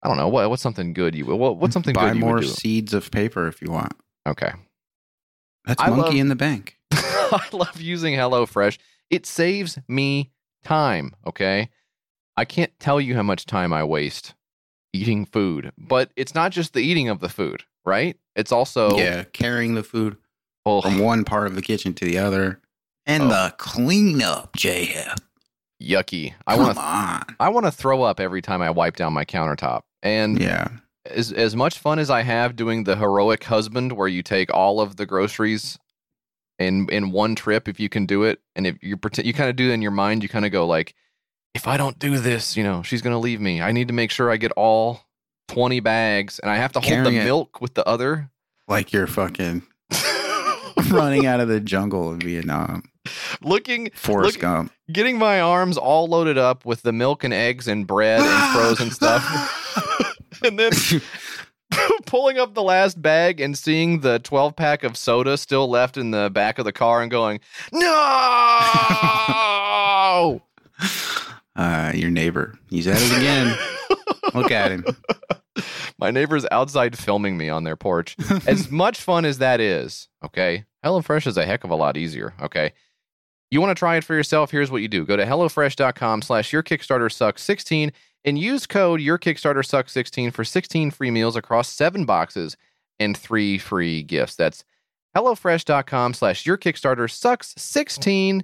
I don't know what what's something good you what what's something Buy good you more seeds of paper if you want. Okay, That's I monkey love- in the bank. I love using HelloFresh. It saves me time, okay? I can't tell you how much time I waste eating food, but it's not just the eating of the food, right? It's also yeah, carrying the food oh, from one part of the kitchen to the other, and Oh. the cleanup, JF. yucky. I want to. I want to throw up every time I wipe down my countertop. And Yeah, as as much fun as I have doing the heroic husband where you take all of the groceries in in one trip if you can do it and if you pretend you kind of do it in your mind you kind of go like if I don't do this, you know, she's going to leave me. I need to make sure I get all 20 bags and I have to hold the milk with the other. like you're fucking running out of the jungle in Vietnam. Looking Forrest Look- Gump. getting my arms all loaded up with the milk and eggs and bread and frozen stuff. and then pulling up the last bag and seeing the 12 pack of soda still left in the back of the car and going, No! Uh, your neighbor. He's at it again. Look at him. My neighbor's outside filming me on their porch. As much fun as that is, okay, HelloFresh is a heck of a lot easier, okay? You want to try it for yourself? Here's what you do. Go to HelloFresh.com slash your Kickstarter sucks 16 and use code your Kickstarter sucks 16 for 16 free meals across seven boxes and three free gifts. That's HelloFresh.com slash your Kickstarter sucks 16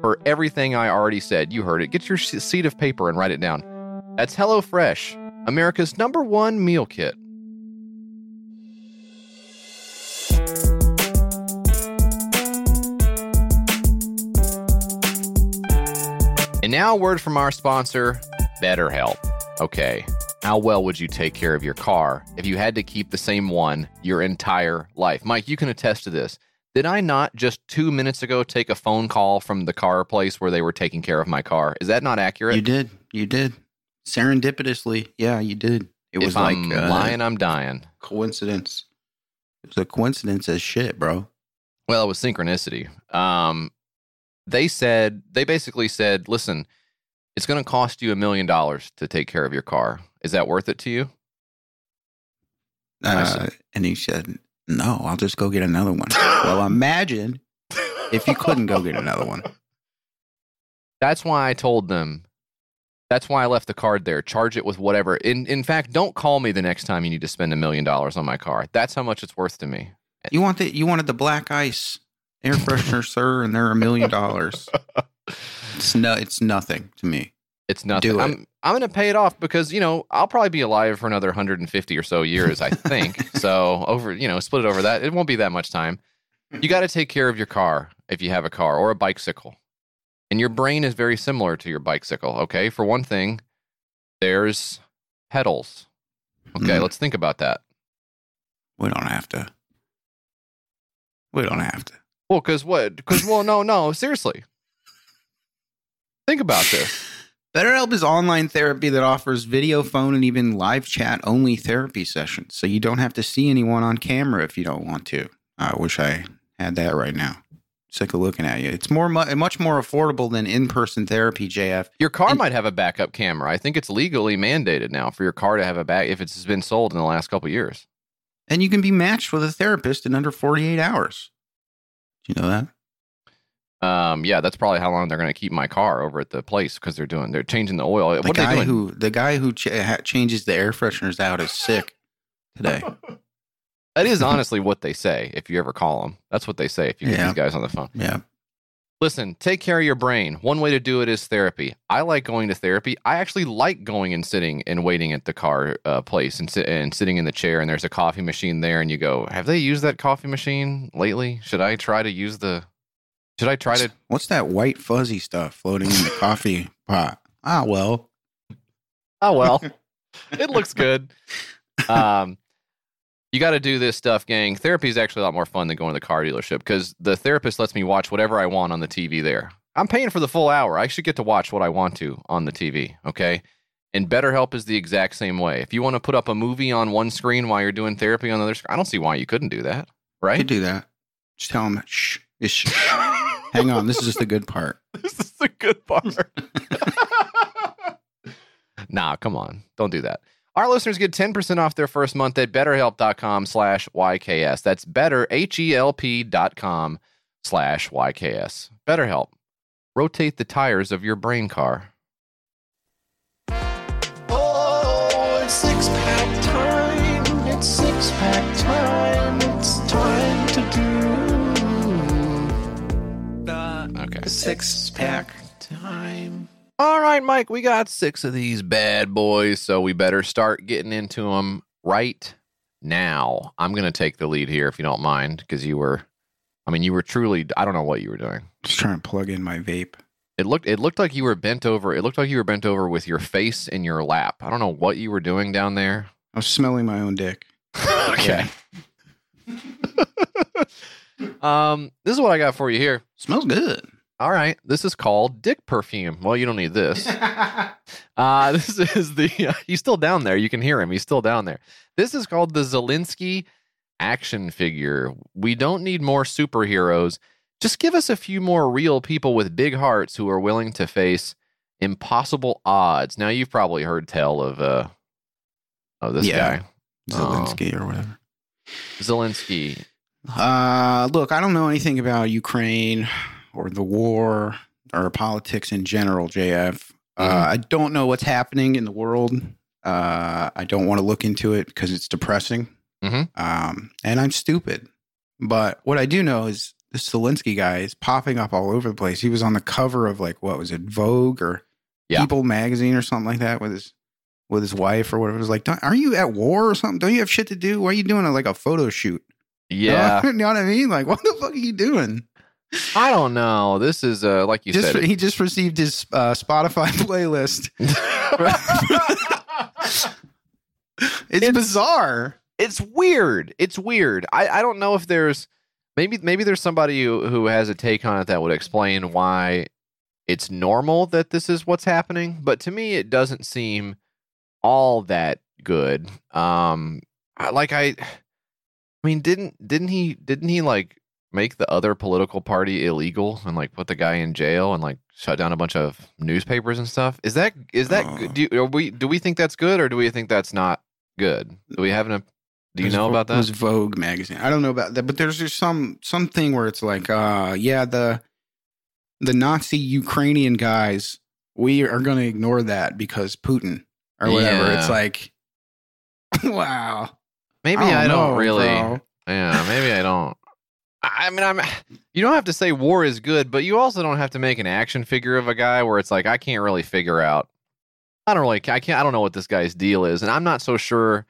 for everything I already said. You heard it. Get your sheet of paper and write it down. That's HelloFresh, America's number one meal kit. And now, a word from our sponsor, BetterHelp. Okay, how well would you take care of your car if you had to keep the same one your entire life? Mike, you can attest to this. Did I not just two minutes ago take a phone call from the car place where they were taking care of my car? Is that not accurate? You did. You did. Serendipitously. Yeah, you did. It if was I'm like uh, lying, I'm dying. coincidence. It was a coincidence as shit, bro. Well, it was synchronicity. Um, they said they basically said, "Listen, it's going to cost you a million dollars to take care of your car. Is that worth it to you?" I Uh, and he said, "No, I'll just go get another one." well, imagine if you couldn't go get another one. That's why I told them. That's why I left the card there. Charge it with whatever. In in fact, don't call me the next time you need to spend a million dollars on my car. That's how much it's worth to me. You want the you wanted the black ice air freshener, sir, and they're a million dollars. It's no, it's nothing to me. It's nothing. Do it. I'm I'm going to pay it off because you know I'll probably be alive for another 150 or so years. I think so. Over you know, split it over that. It won't be that much time. You got to take care of your car if you have a car or a bicycle, and your brain is very similar to your bicycle. Okay, for one thing, there's pedals. Okay, Mm. let's think about that. We don't have to. We don't have to. Well, because what? Because well, no, no, seriously. Think about this. BetterHelp is online therapy that offers video, phone, and even live chat only therapy sessions. So you don't have to see anyone on camera if you don't want to. I wish I had that right now. Sick of looking at you. It's more, much more affordable than in-person therapy. JF. Your car And- might have a backup camera. I think it's legally mandated now for your car to have a back if it's been sold in the last couple years. and you can be matched with a therapist in under 48 hours. Do you know that? Um, yeah, that's probably how long they're going to keep my car over at the place because they're doing they're changing the oil. The what are they guy doing? who the guy who ch- changes the air fresheners out is sick today. that is honestly what they say. If you ever call them, that's what they say. If you get Yeah. these guys on the phone, Yeah. listen, take care of your brain. One way to do it is therapy. I like going to therapy. I actually like going and sitting and waiting at the car uh, place and sit and sitting in the chair. And there's a coffee machine there, and you go, "Have they used that coffee machine lately? Should I try to use the? Should I try to What's that white fuzzy stuff floating in the coffee pot? Ah, well. Ah, well, it looks good. Um, you got to do this stuff, gang. Therapy is actually a lot more fun than going to the car dealership because the therapist lets me watch whatever I want on the TV there. I'm paying for the full hour. I should get to watch what I want to on the TV. Okay. And BetterHelp is the exact same way. If you want to put up a movie on one screen while you're doing therapy on the other screen, I don't see why you couldn't do that. You Right? could do that. Just tell him, shh. It's shh. Hang on. This is just the good part. this is the good part. nah, come on. Don't do that. Our listeners get 10% off their first month at betterhelp.com slash YKS. That's better, H-E-L-P dot com slash YKS. BetterHelp. Rotate the tires of your brain car. Six pack time. All right, Mike, we got six of these bad boys, so we better start getting into them right now. I'm going to take the lead here if you don't mind, because you were, I mean, you were truly, I don't know what you were doing. Just trying to plug in my vape. It looked it looked like you were bent over. It looked like you were bent over with your face in your lap. I don't know what you were doing down there. I was smelling my own dick. okay. um, this is what I got for you here. Smells good. All right, this is called dick perfume. Well, you don't need this. Uh, this is the he's still down there. You can hear him. He's still down there. This is called the Zelensky action figure. We don't need more superheroes. Just give us a few more real people with big hearts who are willing to face impossible odds. Now you've probably heard tell of uh of this Yeah. guy. Zelensky or whatever. Zelensky. Uh, look, I don't know anything about Ukraine or the war or politics in general, JF. Uh, Mhm. I don't know what's happening in the world. Uh, I don't want to look into it because it's depressing. Mhm. Um, and I'm stupid. But what I do know is this Zelensky guy is popping up all over the place. He was on the cover of like what was it, Vogue or Yeah. People magazine or something like that with his with his wife or whatever. It was like, "Don't- are you at war or something? Don't you have shit to do? Why are you doing a, like a photo shoot? Yeah. you know what I mean? Like, what the fuck are you doing? I don't know. This is uh like you Just said. he just received his uh, Spotify playlist. It's, It's- bizarre. it's weird. It's weird. I, I don't know if there's maybe maybe there's somebody who, who has a take on it that would explain why it's normal that this is what's happening. But to me, it doesn't seem all that good. Um, like I, I mean, didn't didn't he didn't he like make the other political party illegal and like put the guy in jail and like shut down a bunch of newspapers and stuff? Is that is that good? Do you, we do we think that's good or do we think that's not good? Do we have an do you know about It was that? Vogue magazine. I don't know about that, but there's just some something where it's like, uh, yeah, the the Nazi Ukrainian guys, we are going to ignore that because Putin or whatever. Yeah. It's like, wow. Maybe I don't, know, really. bro. Yeah, maybe I don't. I mean, I'm. You don't have to say war is good, but you also don't have to make an action figure of a guy where it's like I can't really figure out. I don't really. I can't. I don't know what this guy's deal is, and I'm not so sure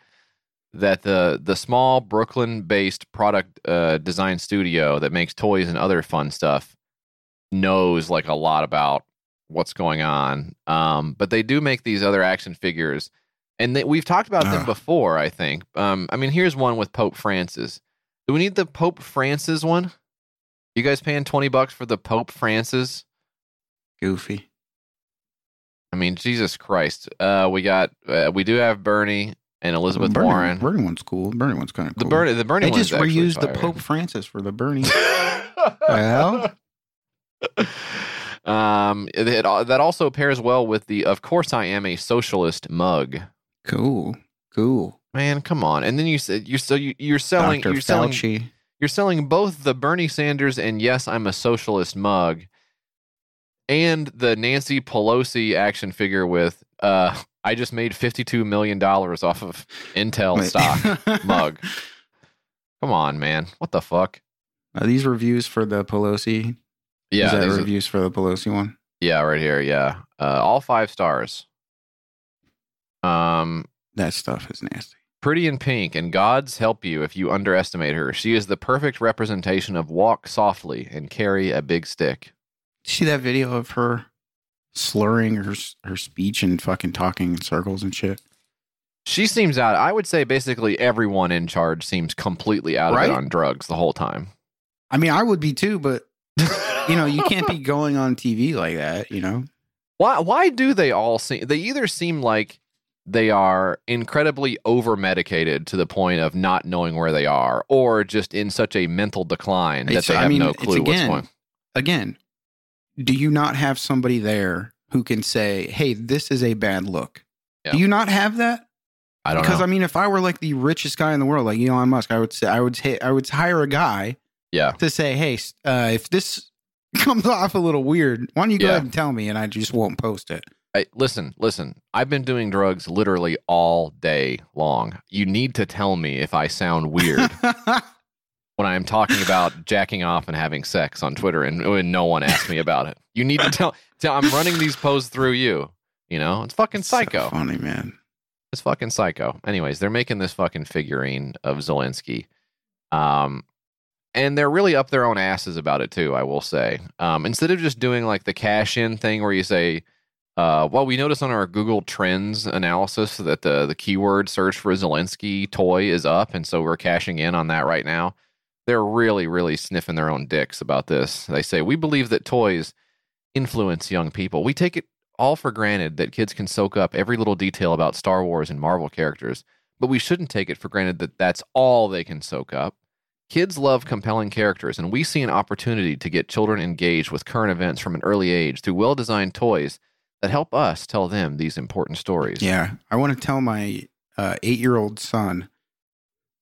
that the the small Brooklyn-based product uh, design studio that makes toys and other fun stuff knows like a lot about what's going on. Um, but they do make these other action figures, and they, we've talked about them before. I think. Um, I mean, here's one with Pope Francis. Do we need the Pope Francis one? You guys paying twenty bucks for the Pope Francis? Goofy. I mean, Jesus Christ. Uh, we got uh, we do have Bernie and Elizabeth Bernie, Warren. Bernie one's cool. Bernie one's kind of cool. the Bernie, the Bernie They just reused the. Pope Francis for the Bernie. hell? um, it, it, that also pairs well with the "Of course I am a socialist" mug. Cool. Cool. Man, come on! And then you said you're so you, you're selling Dr. you're selling Fauci. you're selling both the Bernie Sanders and yes, I'm a socialist mug, and the Nancy Pelosi action figure with uh, I just made fifty two million dollars off of Intel Wait. stock mug. Come on, man! What the fuck? Are these reviews for the Pelosi? Yeah, Is that these are- reviews for the Pelosi one? yeah, right here. Yeah, uh, all five stars. Um, That stuff is nasty. Pretty in pink, and gods help you if you underestimate her. She is the perfect representation of walk softly and carry a big stick. See that video of her slurring her her speech and fucking talking in circles and shit? She seems out. I would say basically everyone in charge seems completely out of it on drugs the whole time. I mean, I would be too, but you know, you can't be going on TV like that. You know, Why? Why do they all seem? They either seem like they are incredibly over medicated to the point of not knowing where they are, or just in such a mental decline that It's- they I have mean, no clue what's again- going. again, do you not have somebody there who can say, "Hey, this is a bad look"? Yeah. Do you not have that? I don't Because know. I mean, if I were like the richest guy in the world, like Elon Musk, I would say I would say I would hire a guy yeah, to say, "Hey, uh, if this comes off a little weird, why don't you go Yeah. ahead and tell me, and I just won't post it." I, listen, listen. I've been doing drugs literally all day long. You need to tell me if I sound weird when I'm talking about jacking off and having sex on Twitter, and when no one asks me about it. You need to tell. tell I'm running these posts through you. You know, it's fucking So psycho. funny man. It's fucking psycho. Anyways, they're making this fucking figurine of Zelensky. Um, and they're really up their own asses about it too, I will say. Um, instead of just doing like the cash in thing where you say, uh, well, we noticed on our Google Trends analysis that the, the keyword search for Zelensky toy is up, and so we're cashing in on that right now. They're really, really sniffing their own dicks about this. They say, we believe that toys influence young people. We take it all for granted that kids can soak up every little detail about Star Wars and Marvel characters, but we shouldn't take it for granted that that's all they can soak up. Kids love compelling characters, and we see an opportunity to get children engaged with current events from an early age through well designed toys that help us tell them these important stories. Yeah, I want to tell my uh, eight-year-old son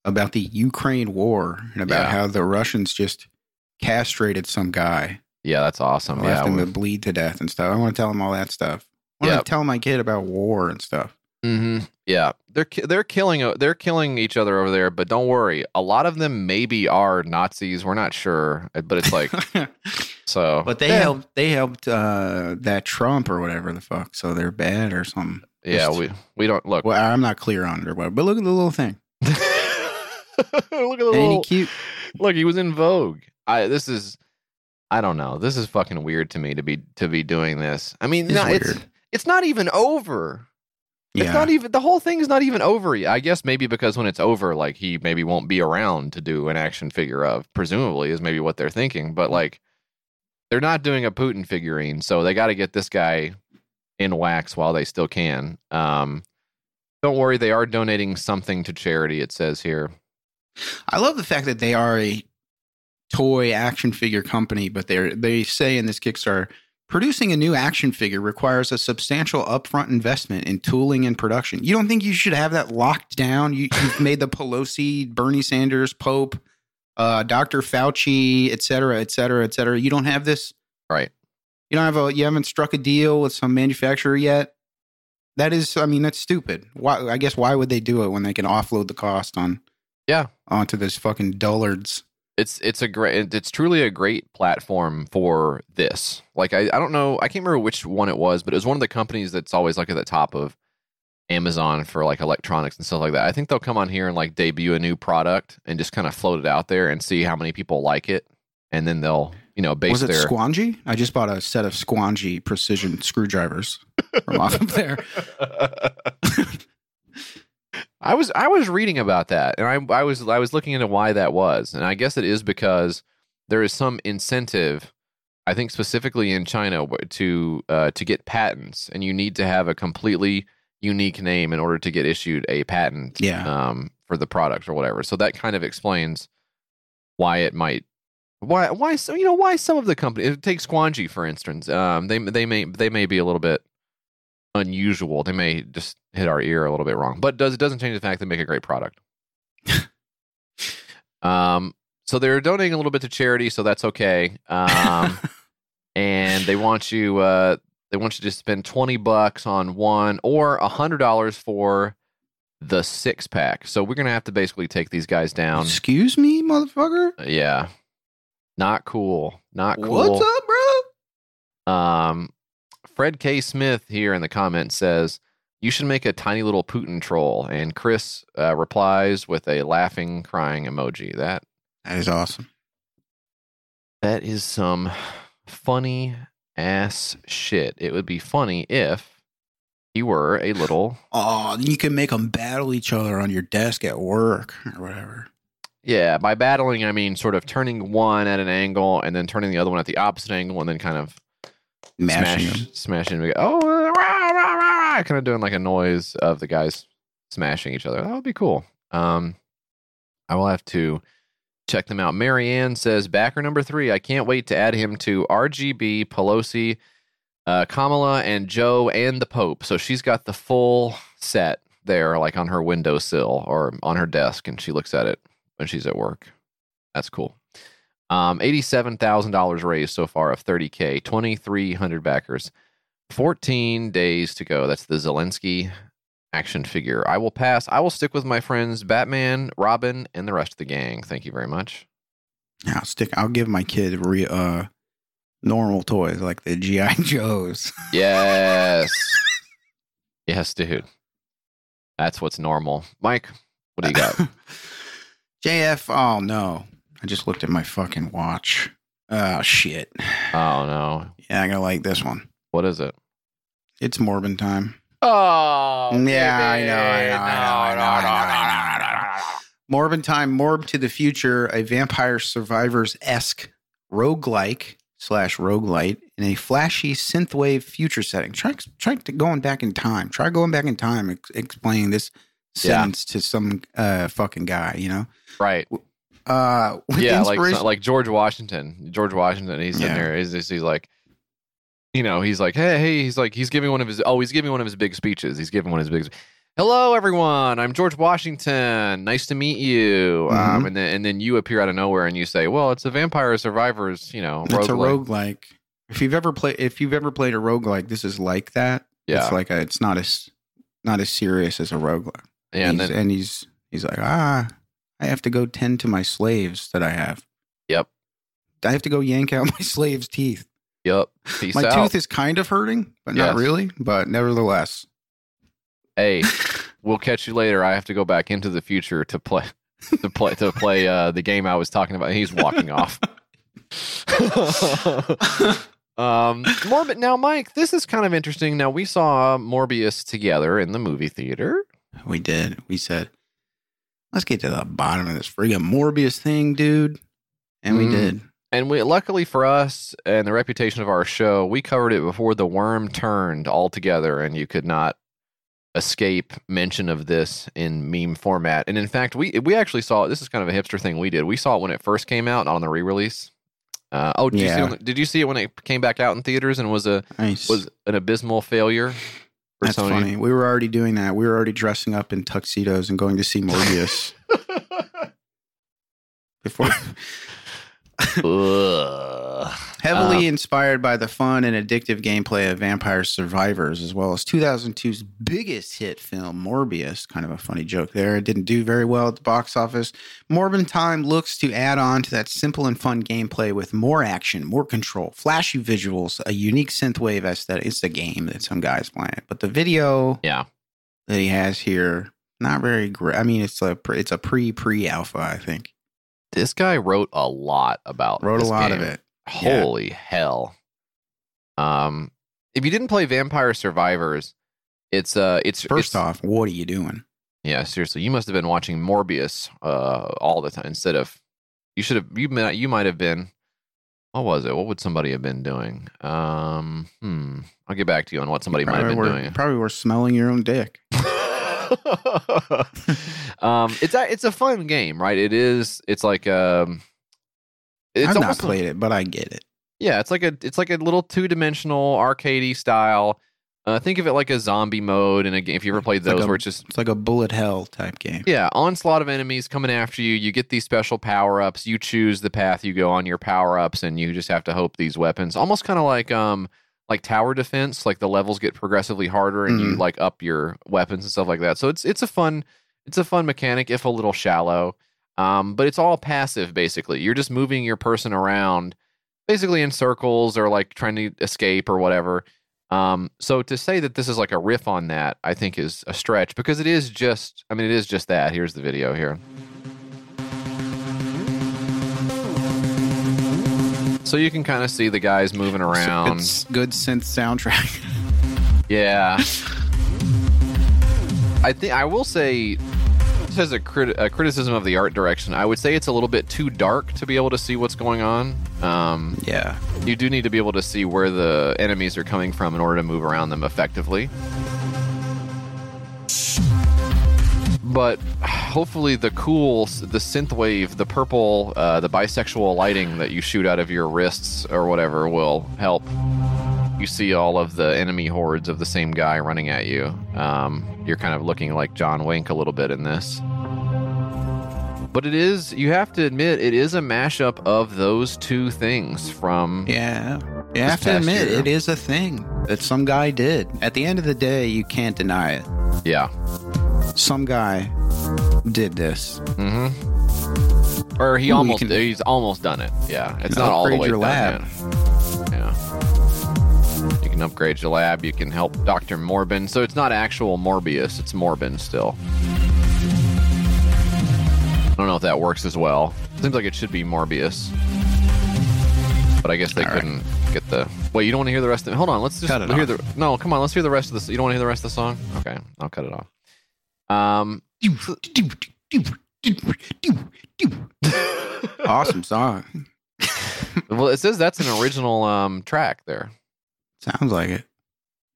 about the Ukraine war and about Yeah. how the Russians just castrated some guy, Yeah, that's awesome. left Yeah. him to bleed to death and stuff. I want to tell him all that stuff. I want to tell my kid about war and stuff. hmm Yeah, they're ki- they're killing they're killing each other over there. But don't worry, a lot of them maybe are Nazis. We're not sure, uh, but it's like so. but they yeah, helped. They helped uh, that Trump or whatever the fuck. So they're bad or something. Yeah, Just- we we don't look. Well, I'm not clear on it or what. But look at the little thing. look at the Ain't little he cute? look. He was in Vogue. I this is I don't know. This is fucking weird to me to be to be doing this. I mean, It's no, it's it's not even over. It's Yeah. not even the whole thing is not even over yet. I guess maybe because when it's over, like he maybe won't be around to do an action figure of. Presumably is maybe what they're thinking. But like they're not doing a Putin figurine, so they got to get this guy in wax while they still can. Um, don't worry, they are donating something to charity. It says here. I love the fact that they are a toy action figure company, but they're they say in this Kickstarter, producing a new action figure requires a substantial upfront investment in tooling and production. You don't think you should have that locked down? You, you've made the Pelosi, Bernie Sanders, Pope, uh, Dr. Fauci, et cetera, et cetera, et cetera. You don't have this. Right. You don't have a. You haven't struck a deal with some manufacturer yet. That is, I mean, that's stupid. Why? I guess why would they do it when they can offload the cost on? Yeah. Onto this fucking dullards. It's it's a great it's truly a great platform for this like I, I don't know i can't remember which one it was but it was one of the companies that's always like at the top of amazon for like electronics and stuff like that i think they'll come on here and like debut a new product and just kind of float it out there and see how many people like it and then they'll you know base Was it their Squangy? I just bought a set of Squangy precision screwdrivers from off of there. I was I was reading about that, and I I was I was looking into why that was, and I guess it is because there is some incentive, I think specifically in China, to uh, to get patents, and you need to have a completely unique name in order to get issued a patent, Yeah. um, for the product or whatever. So that kind of explains why it might. Why? Why? So you know why some of the company take Squangy for instance. Um, they they may they may be a little bit unusual. They may just hit our ear a little bit wrong, but does it doesn't change the fact they make a great product. um, so they're donating a little bit to charity, so that's okay. Um, and they want you uh they want you to spend twenty bucks on one or a hundred dollars for the six pack. So we're gonna have to basically take these guys down. Excuse me, motherfucker. Yeah, not cool. Not cool. What's up, bro? Um, Fred K. Smith here in the comments says you should make a tiny little Putin troll, and Chris uh, replies with a laughing, crying emoji. That That is awesome. that is some funny ass shit. It would be funny if he were a little, Oh, you can make them battle each other on your desk at work or whatever. yeah. By battling, I mean sort of turning one at an angle and then turning the other one at the opposite angle, and then kind of Mashing smash, them. smashing. Oh, rah, rah, rah, kind of doing like a noise of the guys smashing each other. That would be cool. Um, I will have to check them out. Marianne says backer number three. I can't wait to add him to RBG, Pelosi, uh, Kamala, and Joe and the Pope. So she's got the full set there, like on her windowsill or on her desk, and she looks at it when she's at work. That's cool. Um, eighty-seven thousand dollars raised so far of thirty k, twenty-three hundred backers, fourteen days to go. That's the Zelensky action figure. I will pass. I will stick with my friends Batman, Robin, and the rest of the gang. Thank you very much. I'll stick. I'll give my kid re, uh, normal toys like the GI Joes. Yes, yes, dude. That's what's normal. Mike, what do you got? JF. Oh no, I just looked at my fucking watch. Oh shit. oh no, Yeah, I gotta like this one. what is it? It's Morbin time. Oh, Yeah, I know, I know, I know. Morbin time, Morb to the future, a vampire survivors esque roguelike slash roguelite in a flashy synthwave future setting. Try try to going back in time. Try going back in time, ex- explaining this Yeah. sentence to some uh fucking guy. You know, Right. Uh, yeah, like like George Washington. George Washington. He's sitting Yeah. there. He's just, he's like, you know, he's like, hey, hey. He's like, he's giving one of his. Oh, he's giving one of his big speeches. He's giving one of his big. Hello, everyone. I'm George Washington. Nice to meet you. Um, Mhm. and then and then you appear out of nowhere and you say, well, it's a Vampire Survivors. You know, It's a roguelike." roguelike. If you've ever played if you've ever played a roguelike, this is like that. Yeah. It's like a it's not as not as serious as a roguelike. Yeah, and he's, then and he's he's like, ah, I have to go tend to my slaves that I have. Yep. I have to go yank out my slave's teeth. yep. Peace my out. tooth is kind of hurting, but not really. But nevertheless, hey, we'll catch you later. I have to go back into the future to play to play to play uh, the game I was talking about. He's walking off. um, Morbid. Now, Mike, this is kind of interesting. Now, we saw Morbius together in the movie theater. we did. We said, let's get to the bottom of this friggin' Morbius thing, dude. And we Mhm. did. And we, luckily for us and the reputation of our show, we covered it before the worm turned altogether, and you could not escape mention of this in meme format. And in fact, we we actually saw it. This is kind of a hipster thing we did. We saw it when it first came out, not on the re-release. Uh, oh, did you see? Yeah. it when- Did you see it when it came back out in theaters and was a Nice. was an abysmal failure? That's Sony? funny. We were already doing that. We were already dressing up in tuxedos and going to see Morbius before. Heavily Um, inspired by the fun and addictive gameplay of Vampire Survivors, as well as 2002's biggest hit film, Morbius. Kind of a funny joke there. It didn't do very well at the box office. Morbin Time looks to add on to that simple and fun gameplay with more action, more control, flashy visuals, a unique synthwave aesthetic. It's a game that some guys playing, but the video yeah. that he has here, not very great. I mean, it's a it's a pre pre alpha, I think. This guy wrote a lot about Wrote a lot game. of it. Yeah. Holy hell. Um if you didn't play Vampire Survivors, it's uh it's First it's, off, what are you doing? Yeah, seriously, you must have been watching Morbius uh all the time instead of you should have you might you might have been what was it? What would somebody have been doing? Um hmm. I'll get back to you on what somebody might have been were, doing. probably were smelling your own dick. um it's a it's a fun game, right? It is it's like um it's I've not played it, but I get it. Yeah, it's like a it's like a little two dimensional arcadey style. Uh, think of it like a zombie mode in a game. If you ever played It's like those, a- where it's just It's like a bullet hell type game. yeah, onslaught of enemies coming after you. You get these special power ups. You choose the path you go on your power ups, and you just have to hope these weapons. Almost kind of like um like tower defense. Like the levels get progressively harder, and you Mhm. like up your weapons and stuff like that. So it's it's a fun it's a fun mechanic, if a little shallow. Um, but it's all passive basically. You're just moving your person around, basically in circles or like trying to escape or whatever. Um, so to say that this is like a riff on that, I think is a stretch because it is just, I mean, it is just that. Here's the video here. So you can kind of see the guys moving around. It's good synth soundtrack. Yeah. I think I will say, just as a, crit- a criticism of the art direction, I would say it's a little bit too dark to be able to see what's going on. Um, yeah. you do need to be able to see where the enemies are coming from in order to move around them effectively. But hopefully, the cool, the synth wave, the purple, uh, the bisexual lighting that you shoot out of your wrists or whatever will help. You see all of the enemy hordes of the same guy running at you. Um, you're kind of looking like John Wick a little bit in this. But it is, you have to admit, it is a mashup of those two things from Yeah. You have to admit, year. it is a thing that some guy did. At the end of the day, you can't deny it. Yeah. Some guy did this. Mm-hmm. Or he Ooh, almost can- he's almost done it. Yeah. It's not all the way your done lab. yet. Yeah. You can upgrade your lab. You can help Dr. Morbin. So it's not actual Morbius. It's Morbin still. I don't know if that works as well. Seems like it should be Morbius. But I guess they All right. couldn't get the. Wait, you don't want to hear the rest of it? Hold on. Let's just hear off. the. No, come on. Let's hear the rest of this. You don't want to hear the rest of the song? Okay. I'll cut it off. Um, awesome song. well, it says that's an original um, track there. Sounds like it.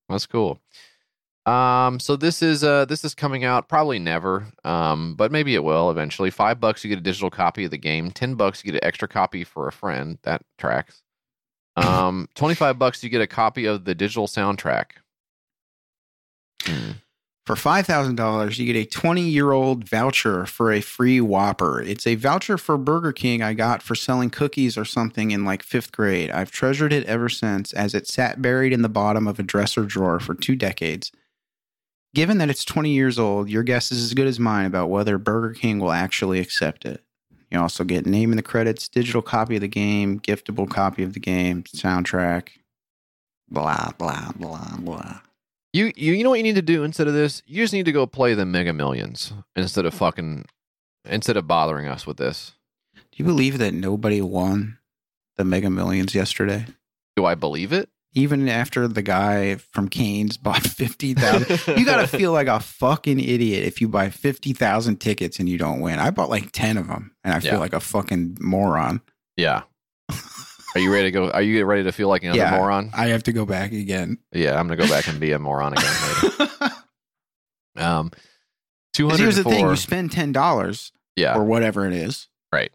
That's cool. Um, so this is uh this is coming out probably never, um, but maybe it will eventually. Five bucks you get a digital copy of the game. Ten bucks you get an extra copy for a friend. That tracks. Um, twenty five bucks you get a copy of the digital soundtrack. Hmm. For $5,000, you get a 20 year old voucher for a free Whopper. It's a voucher for Burger King I got for selling cookies or something in like fifth grade. I've treasured it ever since as it sat buried in the bottom of a dresser drawer for two decades. Given that it's 20 years old, your guess is as good as mine about whether Burger King will actually accept it. You also get name in the credits, digital copy of the game, giftable copy of the game, soundtrack, blah, blah, blah, blah. You, you you know what you need to do instead of this? You just need to go play the Mega Millions instead of fucking instead of bothering us with this. Do you believe that nobody won the Mega Millions yesterday? Do I believe it? Even after the guy from Cane's bought 50,000. you got to feel like a fucking idiot if you buy 50,000 tickets and you don't win. I bought like 10 of them and I feel Yeah. like a fucking moron. Yeah. Are you ready to go? Are you ready to feel like another Yeah. moron? I have to go back again. Yeah, I'm gonna go back and be a moron again later. Um, two hundred. here's the thing you spend $10 Yeah, or whatever it is. Right.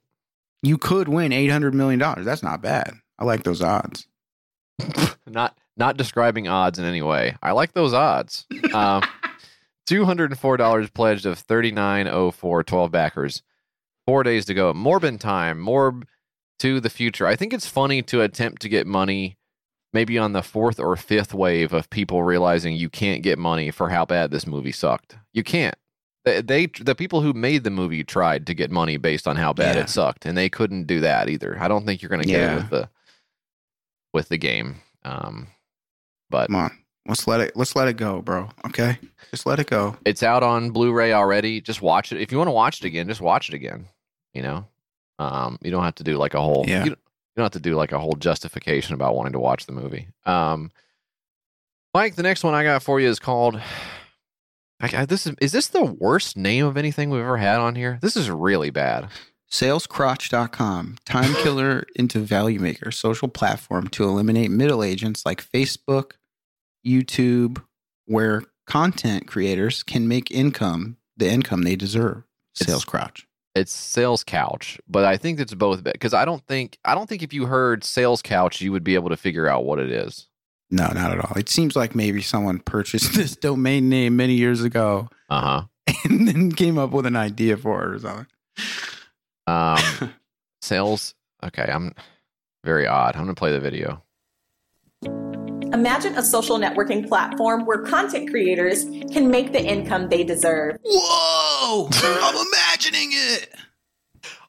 You could win $800 million. That's not bad. I like those odds. not not describing odds in any way. I like those odds. Um, two hundred and four dollars pledged of thirty nine oh four twelve backers. Four days to go. Morbin time. Morb to the future. I think it's funny to attempt to get money. Maybe on the fourth or fifth wave of people realizing you can't get money for how bad this movie sucked. You can't. They, they the people who made the movie tried to get money based on how bad Yeah. it sucked, and they couldn't do that either. I don't think you're going to get Yeah. it with the with the game. Um, but Come on. Let's let it let's let it go, bro. Okay? Just let it go. it's out on Blu-ray already. Just watch it. If you want to watch it again, just watch it again. You know, um, you don't have to do like a whole. Yeah. You, don't, you don't have to do like a whole justification about wanting to watch the movie. Um, Mike, the next one I got for you is called. I, I, this is is this the worst name of anything we've ever had on here? This is really bad. Salescrotch.com, time killer into value maker, social platform to eliminate middle agents like Facebook, YouTube, where content creators can make income, the income they deserve. It's- Crotch. It's Sales Couch, but I think it's both because I don't think I don't think if you heard Sales Couch, you would be able to figure out what it is. No, not at all. It seems like maybe someone purchased this domain name many years ago Uh huh. and then came up with an idea for it or something. Um, sales. Okay, I'm very odd. I'm gonna play the video. Imagine a social networking platform where content creators can make the income they deserve. Whoa! I'm imagining it.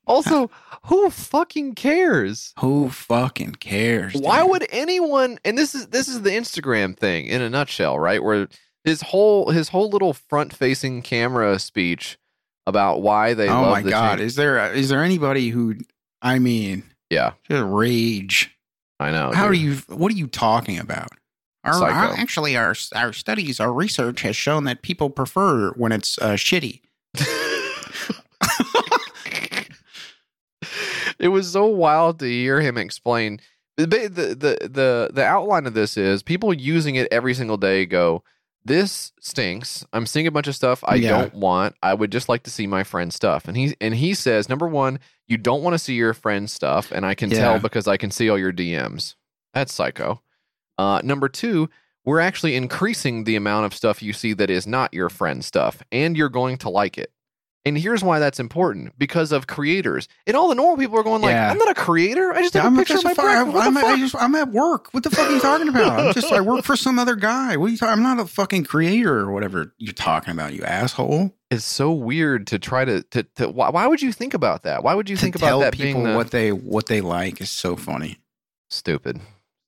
Also, who fucking cares? Who fucking cares? Why would anyone? And this is this is the Instagram thing in a nutshell, right? Where his whole his whole little front facing camera speech about why they oh love my the god! change- Is there is there anybody who? I mean, Yeah, just rage. I know. How are you? What are you talking about? Our, our- actually, our our studies, our research has shown that people prefer when it's uh, shitty. it was so wild to hear him explain. The, the the the the outline of this is people using it every single day go. This stinks. I'm seeing a bunch of stuff I Yeah. don't want. I would just like to see my friend's stuff. And he and he says, number one, you don't want to see your friend's stuff, and I can Yeah. tell because I can see all your DMs. That's psycho. Uh, number two, we're actually increasing the amount of stuff you see that is not your friend's stuff, and you're going to like it. And here's why that's important because of creators. And all the normal people are going like, Yeah. I'm not a creator. I just have I'm, a picture of my fu- What I'm, the I fuck? just, I'm at work. What the fuck are you talking about? I'm just I work for some other guy. What are you talking? I'm not a fucking creator or whatever you're talking about. You asshole. It's so weird to try to to, to why, why would you think about that? Why would you to think about that people the, what they what they like is so funny. stupid,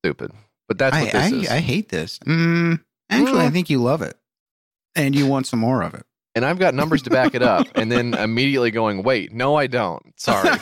stupid? But that's I, what this I, is. I hate this. Mm, actually, I Mm. think you love it, and you want some more of it. And I've got numbers to back it up, and then immediately going, wait, no, I don't. Sorry.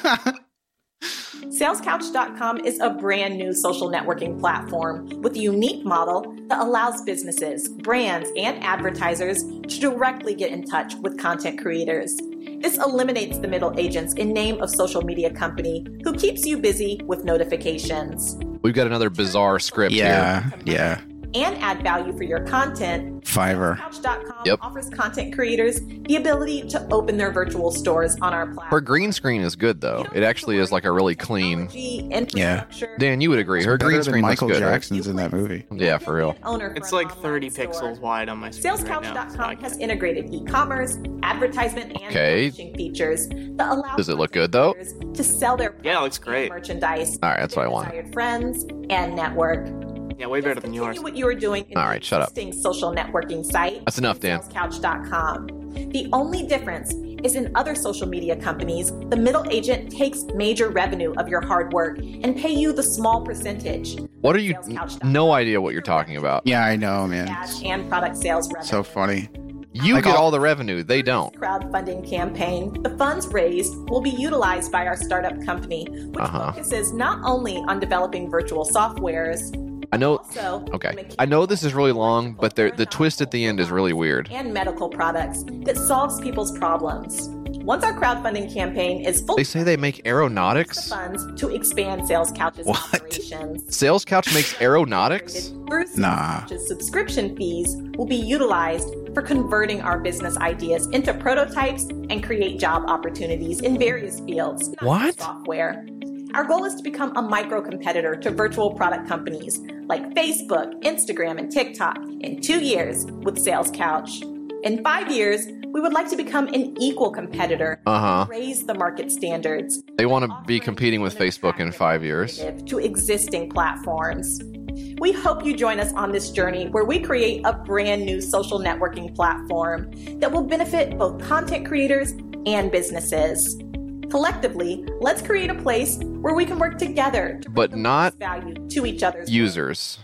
SalesCouch.com is a brand new social networking platform with a unique model that allows businesses, brands, and advertisers to directly get in touch with content creators. This eliminates the middle agents in name of social media company who keeps you busy with notifications. We've got another bizarre script here. yeah, yeah. And add value for your content Fiverr. Couch.com Yep. offers content creators the ability to open their virtual stores on our platform. Her green screen is good though. It actually is like a really clean. yeah. Dan, you would agree. Her green than screen looks Michael good. right? Jackson's in that movie. Yeah, for real. Owner, It's like 30 pixels wide on my screen right now. SalesCouch.com has integrated e-commerce, advertisement, and Okay. publishing features that allow Does it look good, though? to sell their Yeah, it looks great. merchandise. All right, that's what I want. Friends and network. Yeah, way better than yours. what you are doing in All the shut up. existing social networking site. That's enough, Dan. salescouch.com. The only difference is in other social media companies, the middle agent takes major revenue of your hard work and pay you the small percentage. What are you? No idea what you're talking about. Yeah, I know, man. Cash and product sales revenue. So funny. You Like get all- all the revenue. They don't. crowdfunding campaign, the funds raised will be utilized by our startup company, which Uh-huh. focuses not only on developing virtual softwares, I know. also Okay. I know this is really long, but there, the twist at the end is really weird. and medical products that solves people's problems. Once our crowdfunding campaign is fully They say they make the aeronautics. funds to expand Sales Couch's What? operations. Sales Couch makes aeronautics. Nah. Couch's subscription fees will be utilized for converting our business ideas into prototypes and create job opportunities in various fields. not What? Software. Our goal is to become a micro competitor to virtual product companies like Facebook, Instagram, and TikTok in two years with Sales Couch. In five years, we would like to become an equal competitor, Uh huh. raise the market standards, They want to be competing with Facebook in five years. to existing platforms. We hope you join us on this journey where we create a brand new social networking platform that will benefit both content creators and businesses. Collectively, let's create a place where we can work together to But not value to each other's Users.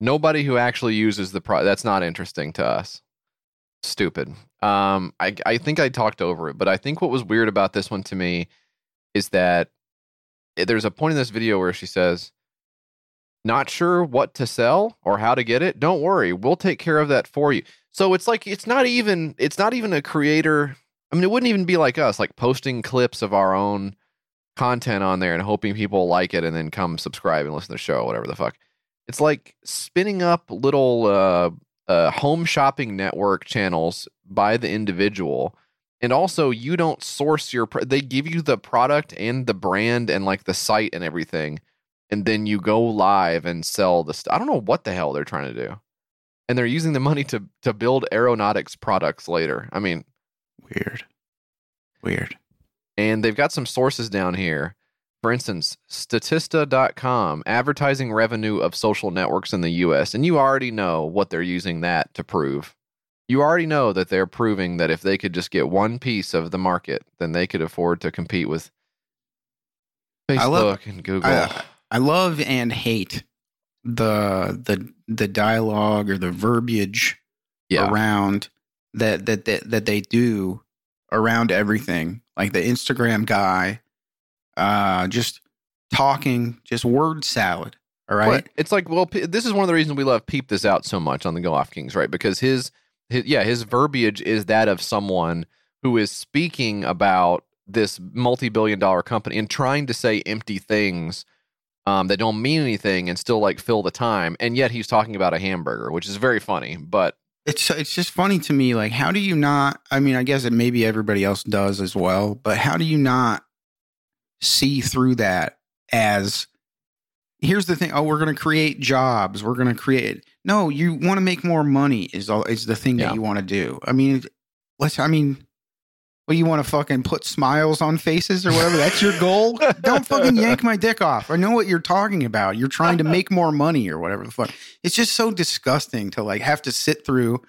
Nobody who actually uses the product that's not interesting to us. Stupid. Um, I I think I talked over it, but I think what was weird about this one to me is that there's a point in this video where she says, "Not sure what to sell or how to get it? Don't worry, we'll take care of that for you." So it's like it's not even it's not even a creator. I mean, it wouldn't even be like us, like posting clips of our own content on there and hoping people like it and then come subscribe and listen to the show, whatever the fuck. It's like spinning up little uh, uh, home shopping network channels by the individual. And also, you don't source your. They give you the product and the brand and like the site and everything, and then you go live and sell the. St- I don't know what the hell they're trying to do, and they're using the money to to build aeronautics products later. I mean, Weird. Weird. and they've got some sources down here. For instance, Statista.com, advertising revenue of social networks in the US. And you already know what they're using that to prove. You already know that they're proving that if they could just get one piece of the market, then they could afford to compete with Facebook I love- and Google. I, I love and hate the the the dialogue or the verbiage yeah. around that, that that that they do around everything. Like the Instagram guy, uh, just talking, just word salad. All right. It's like, well, this is one of the reasons we love Peep This Out so much on the Go Off Kings, right? Because his, his, yeah, his verbiage is that of someone who is speaking about this multi-billion dollar company and trying to say empty things um, that don't mean anything and still like fill the time. And yet he's talking about a hamburger, which is very funny. But it's it's just funny to me like how do you not i mean i guess it maybe everybody else does as well but how do you not see through that as here's the thing oh we're going to create jobs we're going to create no you want to make more money is all is the thing Yeah. that you want to do i mean let's i mean well you want to fucking put smiles on faces or whatever? That's your goal? Don't fucking yank my dick off. I know what you're talking about. You're trying to make more money or whatever the fuck. It's just so disgusting to like have to sit through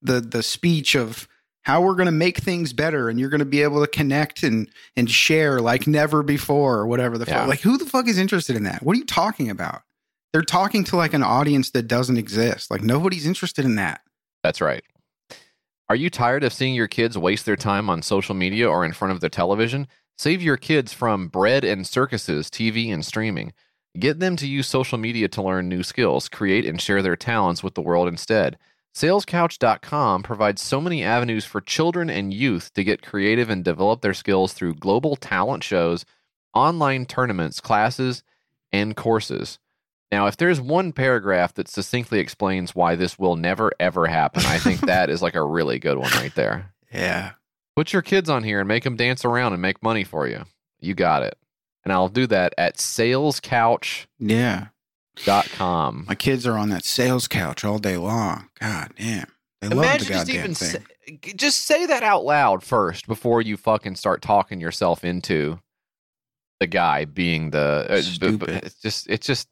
the the speech of how we're going to make things better and you're going to be able to connect and and share like never before or whatever the Yeah. fuck like who the fuck is interested in that? What are you talking about? They're talking to like an audience that doesn't exist. Like nobody's interested in that. That's right. Are you tired of seeing your kids waste their time on social media or in front of their television? Save your kids from bread and circuses, TV, and streaming. Get them to use social media to learn new skills, create, and share their talents with the world instead. SalesCouch.com provides so many avenues for children and youth to get creative and develop their skills through global talent shows, online tournaments, classes, and courses. Now, if there's one paragraph that succinctly explains why this will never ever happen, I think that is like a really good one right there. yeah Put your kids on here and make them dance around and make money for you. You got it. And I'll do that at salescouch.com. yeah Dot com. my kids are on that sales couch all day long god damn they love the Imagine just even thing say, just say that out loud first before you fucking start talking yourself into the guy being the uh, b- b- Stupid. it's just it's just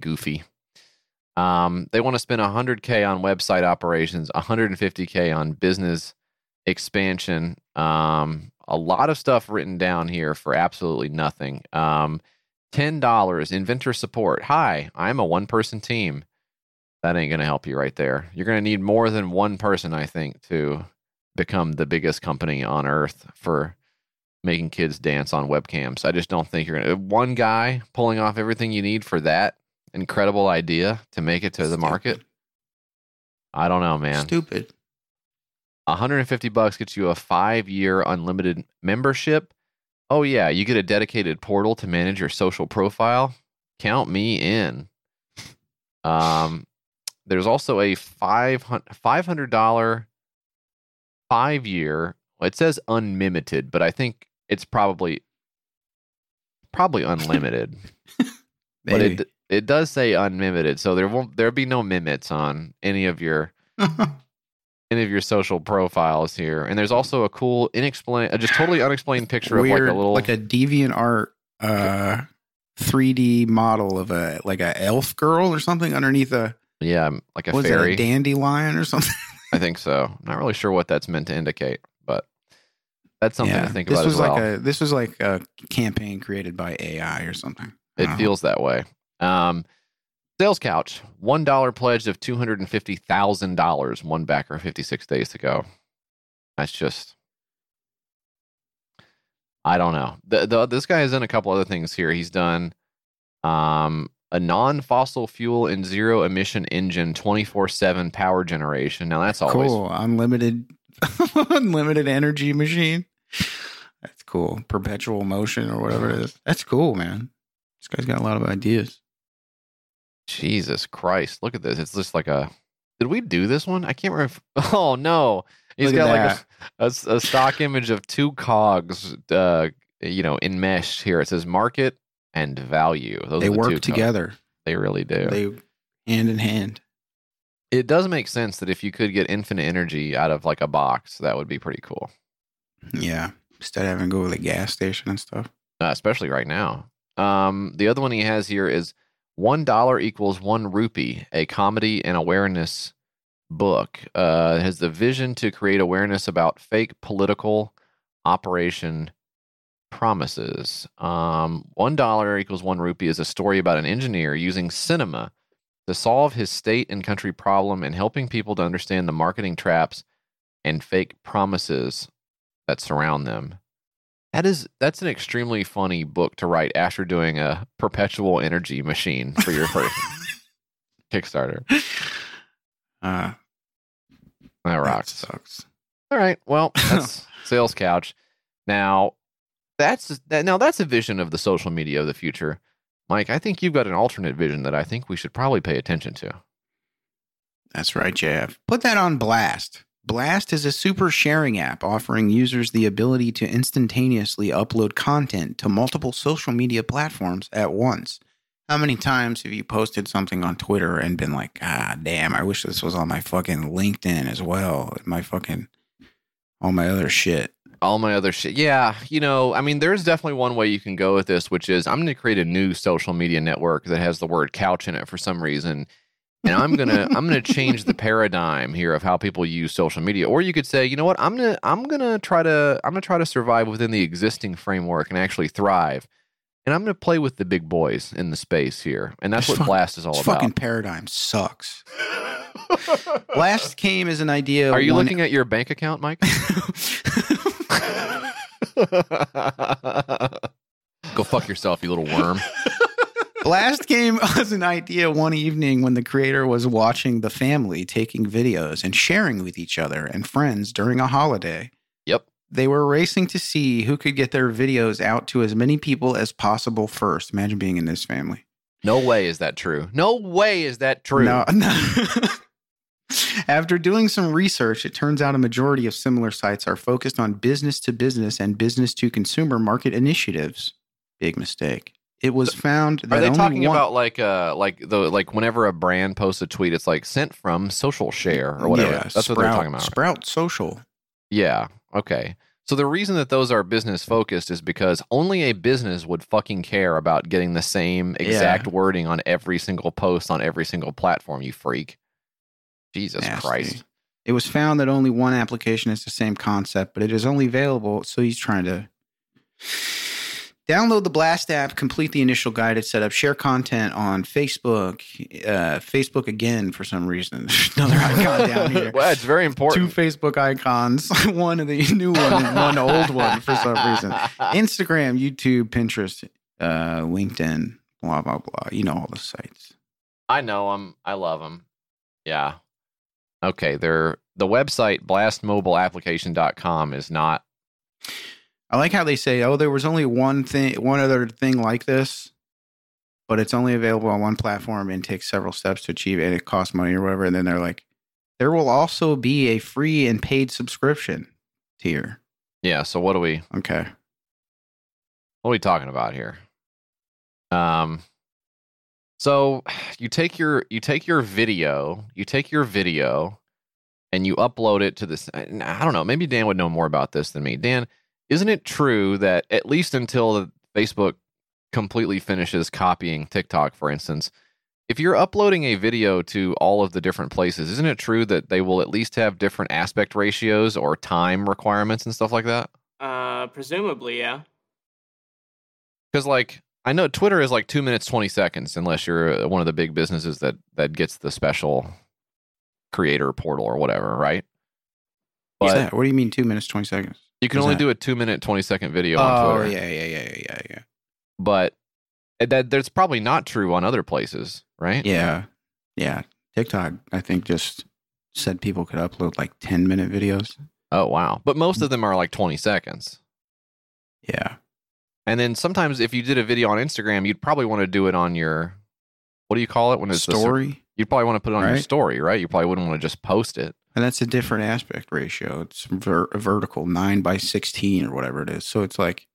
goofy. Um, they want to spend 100k on website operations, 150k on business expansion. Um, a lot of stuff written down here for absolutely nothing. Um, ten dollars inventor support. Hi, I'm a one person team. That ain't gonna help you right there. You're gonna need more than one person, I think, to become the biggest company on earth for making kids dance on webcams. I just don't think you're gonna one guy pulling off everything you need for that incredible idea to make it to the market. I don't know, man. Stupid. 150 bucks gets you a five year unlimited membership. Oh, yeah, you get a dedicated portal to manage your social profile. Count me in. Um, there's also a $500 five year. It says unlimited, but I think it's probably probably unlimited. but Maybe. it it does say unlimited, so there won't there'll be no limits on any of your any of your social profiles here. And there's also a cool, inexplain, uh, just totally unexplained picture Weird, of like a little, like a deviant art uh 3D model of a like a elf girl or something underneath a yeah, like a was it fairy. a dandelion or something. I think so. I'm not really sure what that's meant to indicate, but that's something to think this about was as well. like a this was like a campaign created by AI or something. it Wow. feels that way. Um, sales couch, one dollar pledge of two hundred and fifty thousand dollars. One backer, fifty six days to go. That's just. I don't know. The, the this guy has done a couple other things here. He's done um, a non-fossil fuel and zero emission engine, twenty four seven power generation. Now that's always cool. Unlimited unlimited energy machine. That's cool. Perpetual motion or whatever it is. That's cool, man. This guy's got a lot of ideas. Jesus Christ. Look at this. It's just like a. Did we do this one? I can't remember. If, oh no, he's got like a stock image of two cogs. Uh, you know, in mesh here. It says market and value. Those they are the two work cogs. together. They really do. They hand in hand. it does make sense that if you could get infinite energy out of like a box, that would be pretty cool. Yeah. Instead of having to go to the gas station and stuff. uh, especially right now. Um, the other one he has here is one dollar equals one rupee, a comedy and awareness book. Uh, has the vision to create awareness about fake political operation promises. Um, one dollar equals one rupee is a story about an engineer using cinema to solve his state and country problem and helping people to understand the marketing traps and fake promises that surround them. That is that's an extremely funny book to write after doing a perpetual energy machine for your first Kickstarter. Uh, That that rocks. sucks. All right. Well, that's sales couch. Now, that's that. Now that's a vision of the social media of the future, Mike. I think you've got an alternate vision that I think we should probably pay attention to. That's right, Jeff. Put that on Blast. Blast is a super sharing app offering users the ability to instantaneously upload content to multiple social media platforms at once. How many times have you posted something on Twitter and been like, ah, damn, I wish this was on my fucking LinkedIn as well? My fucking, all my other shit. all my other shit. Yeah, you know, I mean, there's definitely one way you can go with this, which is I'm going to create a new social media network that has the word couch in it for some reason. And I'm gonna I'm gonna change the paradigm here of how people use social media. Or you could say, you know what, I'm gonna I'm gonna try to I'm gonna try to survive within the existing framework and actually thrive. And I'm gonna play with the big boys in the space here. And that's This what fuck- Blast is all This about. fucking paradigm sucks. Blast came as an idea. Are you one- looking at your bank account, Mike? Go fuck yourself, you little worm. Blast came as an idea one evening when the creator was watching the family taking videos and sharing with each other and friends during a holiday. Yep. They were racing to see who could get their videos out to as many people as possible first. Imagine being in this family. No way is that true. No way is that true. No, no. After doing some research, it turns out a majority of similar sites are focused on business to business and business to consumer market initiatives. Big mistake. It was found that Are they talking one- about like uh like the like whenever a brand posts a tweet, it's like sent from social share or whatever. Yeah, That's what they're talking about. Sprout Social. Yeah. Okay. So the reason that those are business focused is because only a business would fucking care about getting the same exact wording on every single post on every single platform, you freak. Jesus Nasty. Christ. It was found that only one application has the same concept, but it is only available. So he's trying to download the Blast app, complete the initial guided setup, share content on Facebook. Uh, Facebook again for some reason. Another icon down here. well, it's very important Two. Facebook icons, one of the new one and one old one for some reason. Instagram, YouTube, Pinterest, uh, LinkedIn, blah blah blah. You know all the sites. I know them. I love them. Yeah. Okay. They're the website blastmobileapplication.com is not. I like how they say, "Oh, there was only one thing, one other thing like this, but it's only available on one platform and takes several steps to achieve it. And it costs money or whatever." And then they're like, "There will also be a free and paid subscription tier." Yeah. So what are we Okay, what are we talking about here? Um so you take your you take your video, you take your video and you upload it to this I don't know, maybe Dan would know more about this than me. Dan, isn't it true that at least until Facebook completely finishes copying TikTok for instance, if you're uploading a video to all of the different places, isn't it true that they will at least have different aspect ratios or time requirements and stuff like that? Uh, presumably, yeah. Because like I know Twitter is like two minutes twenty seconds, unless you're uh, one of the big businesses that that gets the special creator portal or whatever, right? What's But that? What do you mean? Two minutes, twenty seconds? You can What's only that? do a two minute twenty second video on Oh Twitter. yeah, yeah, yeah, yeah, yeah, But that that's probably not true on other places, right? yeah, yeah. TikTok, I think, just said people could upload like ten minute videos. Oh wow! But most of them are like twenty seconds. Yeah, And then sometimes if you did a video on Instagram, you'd probably want to do it on your what do you call it when it's the- story. you'd probably want to put it on your story, right? You probably wouldn't want to just post it. And that's a different aspect ratio. It's ver- vertical, nine by sixteen or whatever it is. So it's like,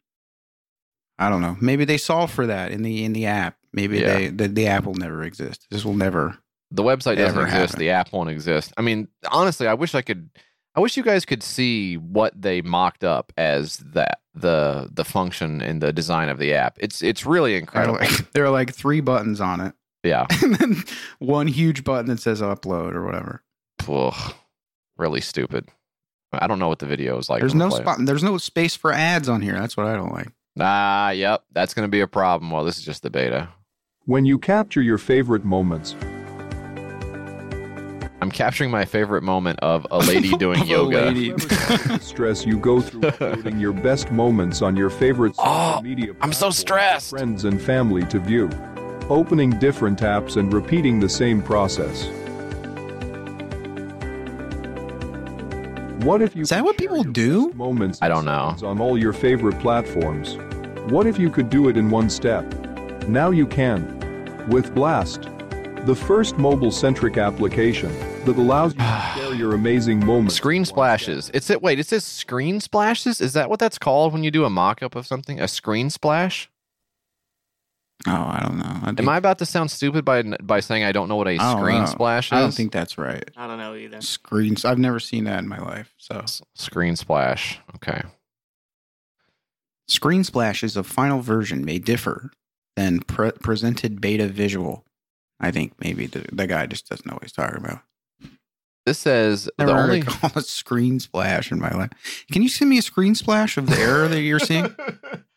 I don't know. Maybe they solve for that in the in the app. Maybe Yeah. they the, the app will never exist. This will never. The website doesn't exist. happen. The app won't exist. I mean, honestly, I wish I could. I wish you guys could see what they mocked up as that the the function and the design of the app. It's it's really There are incredible. like, there are like three buttons on it, yeah, and then one huge button that says upload or whatever. Ugh. Really stupid. I don't know what the video is like. there's no gonna play it. spot. There's no space for ads on here. That's what I don't like. Ah, yep, that's going to be a problem. Well, this is just the beta. When you capture your favorite moments, I'm capturing my favorite moment of a lady doing a yoga. lady. stress you go through uploading your best moments on your favorite social Oh, media I'm so stressed. friends and family to view. Opening different apps and repeating the same process. What if you Is that what people do? Moments I don't know. on all your favorite platforms. What if you could do it in one step? Now you can. With Blast, the first mobile-centric application that allows you to share your amazing moments. Screen splashes. It's it. Wait, it says screen splashes. Is that what that's called when you do a mock-up of something? A screen splash? Oh, I don't know. I think, Am I about to sound stupid by by saying I don't know what a I don't screen know. splash is? I don't think that's right. I don't know either. Screens. I've never seen that in my life. So S- screen splash. Okay. Screen splashes of final version may differ than pre- presented beta visual. I think maybe the, the guy just doesn't know what he's talking about. This says Never the heard only it called a screen splash in my life. Can you send me a screen splash of the error that you're seeing?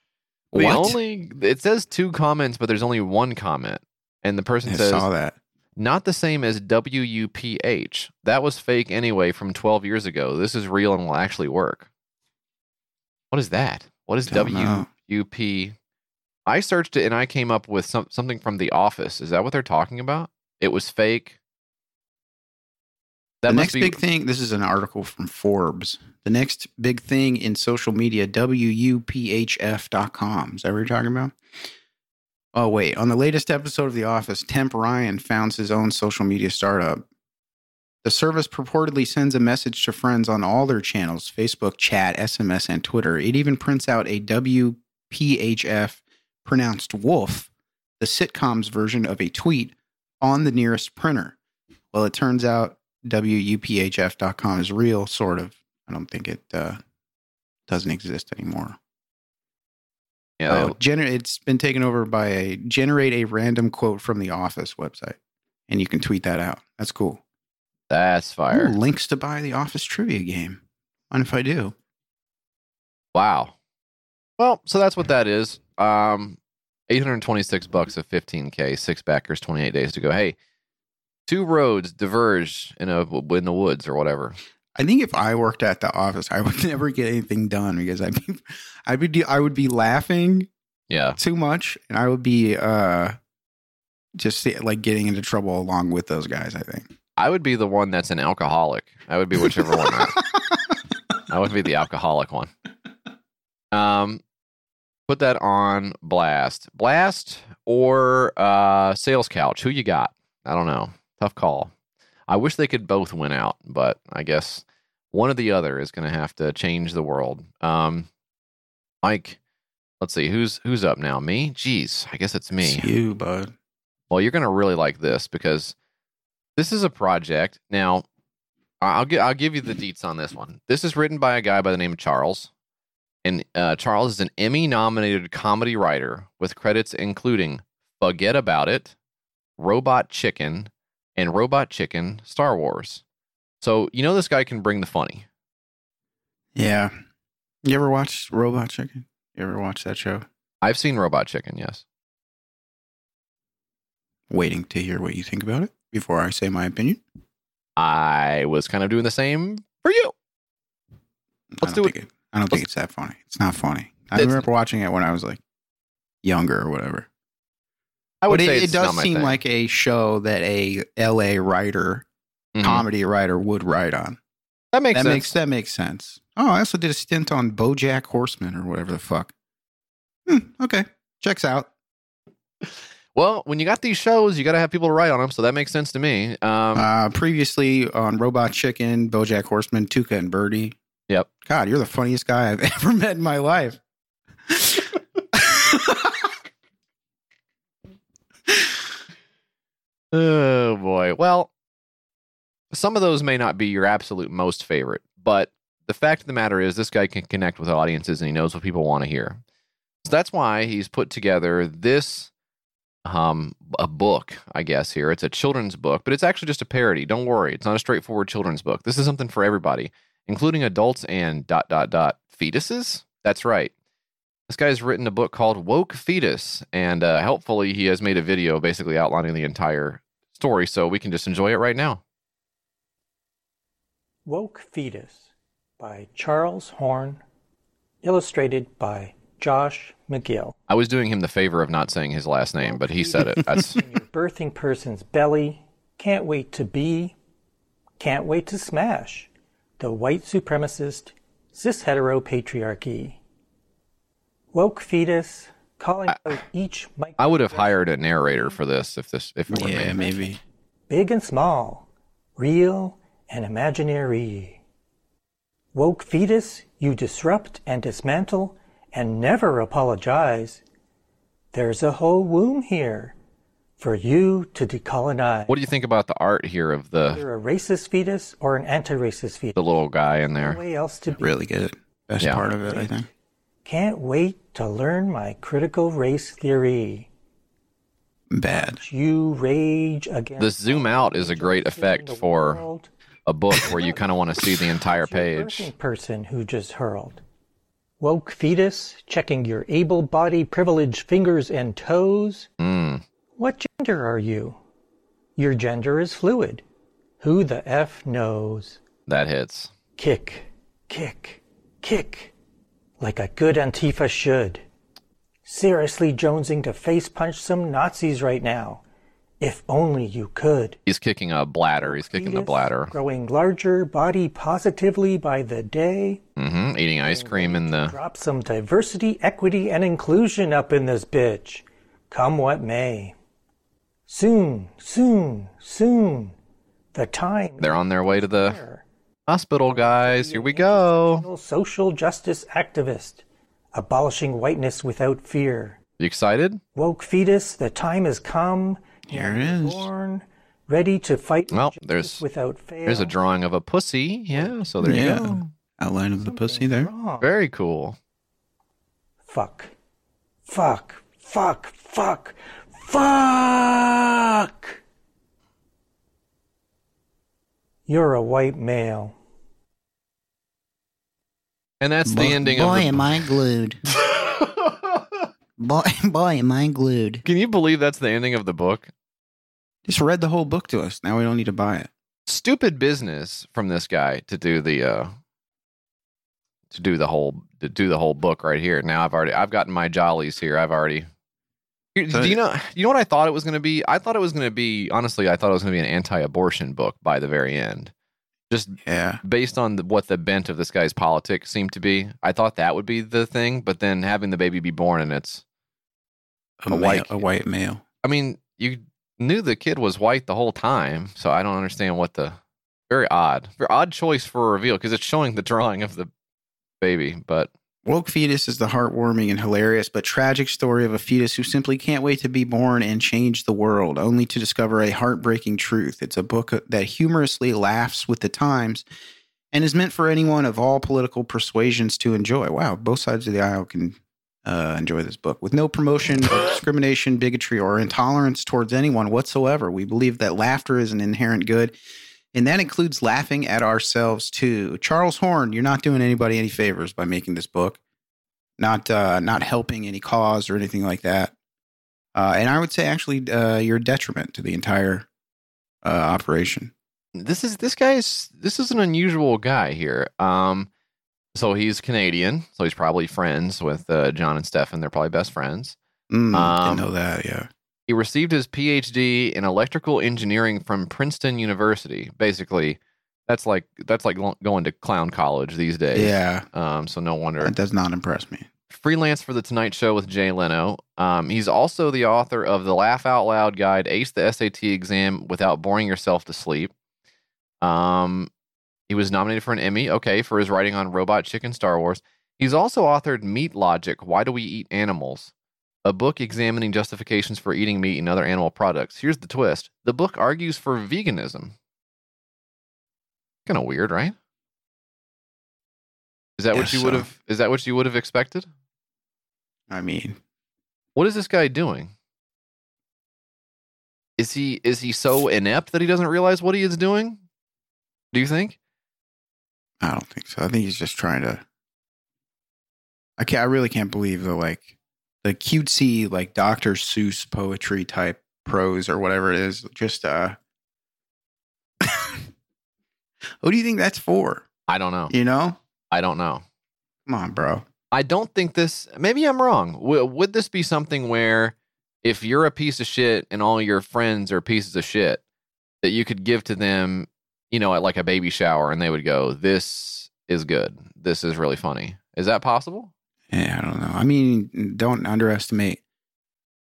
the what? only it says two comments, but there's only one comment, and the person I says saw that. not the same as WUPH. That was fake anyway from 12 years ago. This is real and will actually work. What is that? What is WUP? I searched it and I came up with some, something from The Office. Is that what they're talking about? It was fake. That the next be big thing, this is an article from Forbes. The next big thing in social media, WUPHF.com. Is that what you're talking about? Oh, wait. On the latest episode of The Office, Temp Ryan founds his own social media startup. The service purportedly sends a message to friends on all their channels Facebook, chat, SMS, and Twitter. It even prints out a WUPHF pronounced wolf, the sitcom's version of a tweet, on the nearest printer. Well, it turns out WUPHF.com is real, sort of. I don't think it uh, doesn't exist anymore. Yeah, Oh, gener- it's been taken over by a generate a random quote from the Office website, and you can tweet that out. That's cool. that's fire. Ooh, links to buy the Office trivia game. Mind if I do? Wow. Well, so that's what that is. Um, 826 bucks of 15k, six backers, 28 days to go. Hey, two roads diverge in a in the woods or whatever. I think if I worked at the office, I would never get anything done because I'd be, I'd be, I would be laughing Yeah. too much, and I would be uh, just like getting into trouble along with those guys. I think. I would be the one that's an alcoholic. I would be whichever one. That, I would be the alcoholic one. Um, put that on blast, blast or uh, sales couch. Who you got? I don't know. Tough call. I wish they could both win out, but I guess one or the other is going to have to change the world. Um, Mike, let's see who's who's up now. Me? Jeez, I guess it's me. It's you, bud. Well, you're going to really like this because this is a project. Now, I'll gi- I'll give you the deets on this one. This is written by a guy by the name of Charles, and uh, Charles is an Emmy-nominated comedy writer with credits including "Forget About It," "Robot Chicken," and "Robot Chicken: Star Wars." So you know this guy can bring the funny. Yeah. You ever watch Robot Chicken? You ever watch that show? I've seen Robot Chicken, yes. Waiting to hear what you think about it before I say my opinion. I was kind of doing the same for you. Let's do it. think I don't think it's that funny. It's not funny. I remember watching it when I was like younger or whatever. I would but say it, it does seem thing. like a show that a LA writer, Mhm. comedy writer would write on. that makes that sense. makes that makes sense. Oh, I also did a stint on BoJack Horseman or whatever the fuck. Hmm, okay, checks out. Well, when you got these shows, you got to have people to write on them, so that makes sense to me. Um, Uh, previously on Robot Chicken, BoJack Horseman, Tuca and Bertie. Yep. God, you're the funniest guy I've ever met in my life. Oh boy. Well, some of those may not be your absolute most favorite, but the fact of the matter is, this guy can connect with audiences and he knows what people want to hear. So that's why he's put together this um a book, I guess here. It's a children's book, but it's actually just a parody. Don't worry, it's not a straightforward children's book. This is something for everybody, including adults and dot dot dot fetuses. That's right. This guy's written a book called Woke Fetus, and uh, helpfully, he has made a video basically outlining the entire story, so we can just enjoy it right now. Woke Fetus by Charles Horn, illustrated by Josh McGill. I was doing him the favor of not saying his last name, but he said it. That's birthing person's belly, can't wait to be, can't wait to smash the white supremacist cis hetero patriarchy. Woke Fetus calling out each mic I would have hired a narrator for this if this if it were yeah, me. maybe. big and small, real and imaginary. Woke fetus, you disrupt and dismantle and never apologize. There's a whole womb here for you to decolonize. What do you think about the art here of the You're a racist fetus or an anti-racist fetus. the little guy in No there? way else to be. Really good. Best Yeah. part of it, I think. Can't wait to learn my critical race theory. Bad. You rage against The zoom out is a great effect for world. a book where you kind of want to see the entire page. person who just hurled. Woke fetus, checking your able body privilege fingers and toes. Mm, What gender are you? Your gender is fluid. Who the F knows? that hits. Kick, kick, kick. Like a good Antifa should. Seriously jonesing to face punch some Nazis right now. If only you could. He's kicking a bladder. He's kicking the bladder. Growing larger, body positively by the day. Mm hmm Eating ice cream in the. Drop some diversity, equity, and inclusion up in this bitch. Come what may. Soon, soon, soon. The time. They're on their way to the. Hospital, guys. Here we go. Social justice activist. Abolishing whiteness without fear. You excited? Woke fetus, the time has come. Here it is. Born, ready to fight Well, there's- without fail. There's a drawing of a pussy. Yeah, so there Yeah. you go. Outline of the pussy there. Wrong. Very cool. Fuck. Fuck. Fuck. Fuck. Fuck! You're a white male. And that's boy, the ending boy, of the am I glued. boy, boy, am I glued. Can you believe that's the ending of the book? Just read the whole book to us. Now we don't need to buy it. Stupid business from this guy to do the uh to do the whole to do the whole book right here. Now I've already I've gotten my jollies here. I've already Here, So- do you know you know what I thought it was going to be? I thought it was going to be honestly, I thought it was going to be an anti-abortion book by the very end. Just Yeah. based on the, what the bent of this guy's politics seemed to be. I thought that would be the thing, but then having the baby be born and it's A, A male, white- a white male. I mean, you knew the kid was white the whole time, so I don't understand what the very odd, very odd choice for a reveal because it's showing the drawing of the baby, but Woke Fetus is the heartwarming and hilarious but tragic story of a fetus who simply can't wait to be born and change the world, only to discover a heartbreaking truth. It's a book that humorously laughs with the times and is meant for anyone of all political persuasions to enjoy. Wow, both sides of the aisle can uh, enjoy this book. With no promotion discrimination, bigotry, or intolerance towards anyone whatsoever, we believe that laughter is an inherent good. And that includes laughing at ourselves too. Charles Horn, you're not doing anybody any favors by making this book, not uh, not helping any cause or anything like that. Uh, and I would say actually, uh, you're a detriment to the entire uh, operation. this is this guy's this is an unusual guy here. Um, so he's Canadian, so he's probably friends with uh, John and Stefan. They're probably best friends. Mm, Um, didn't know that. Yeah. He received his PhD in electrical engineering from Princeton University. Basically, that's like that's like going to clown college these days. Yeah. Um, so no wonder. That does not impress me. freelance for the Tonight Show with Jay Leno. Um, he's also the author of the Laugh Out Loud Guide, Ace the SAT Exam Without Boring Yourself to Sleep. Um, he was nominated for an Emmy, okay, for his writing on Robot Chicken Star Wars. He's also authored Meat Logic: Why Do We Eat Animals? A book examining justifications for eating meat and other animal products. Here's the twist: the book argues for veganism. Kind of weird, right? Is that what you would have? Is that what you would have expected? I mean, What is this guy doing? Is he is he so inept that he doesn't realize what he is doing? Do you think? I don't think so. I think he's just trying to. I can't. I really can't believe the like the cutesy like Dr. Seuss poetry type prose or whatever it is. Just uh, what do you think that's for? I don't know. You know, I don't know. come on, bro. I don't think this. Maybe I'm wrong. W- would this be something where, if you're a piece of shit and all your friends are pieces of shit, that you could give to them, you know, at like a baby shower, and they would go, "This is good. This is really funny." Is that possible? Yeah, I don't know. I mean, don't underestimate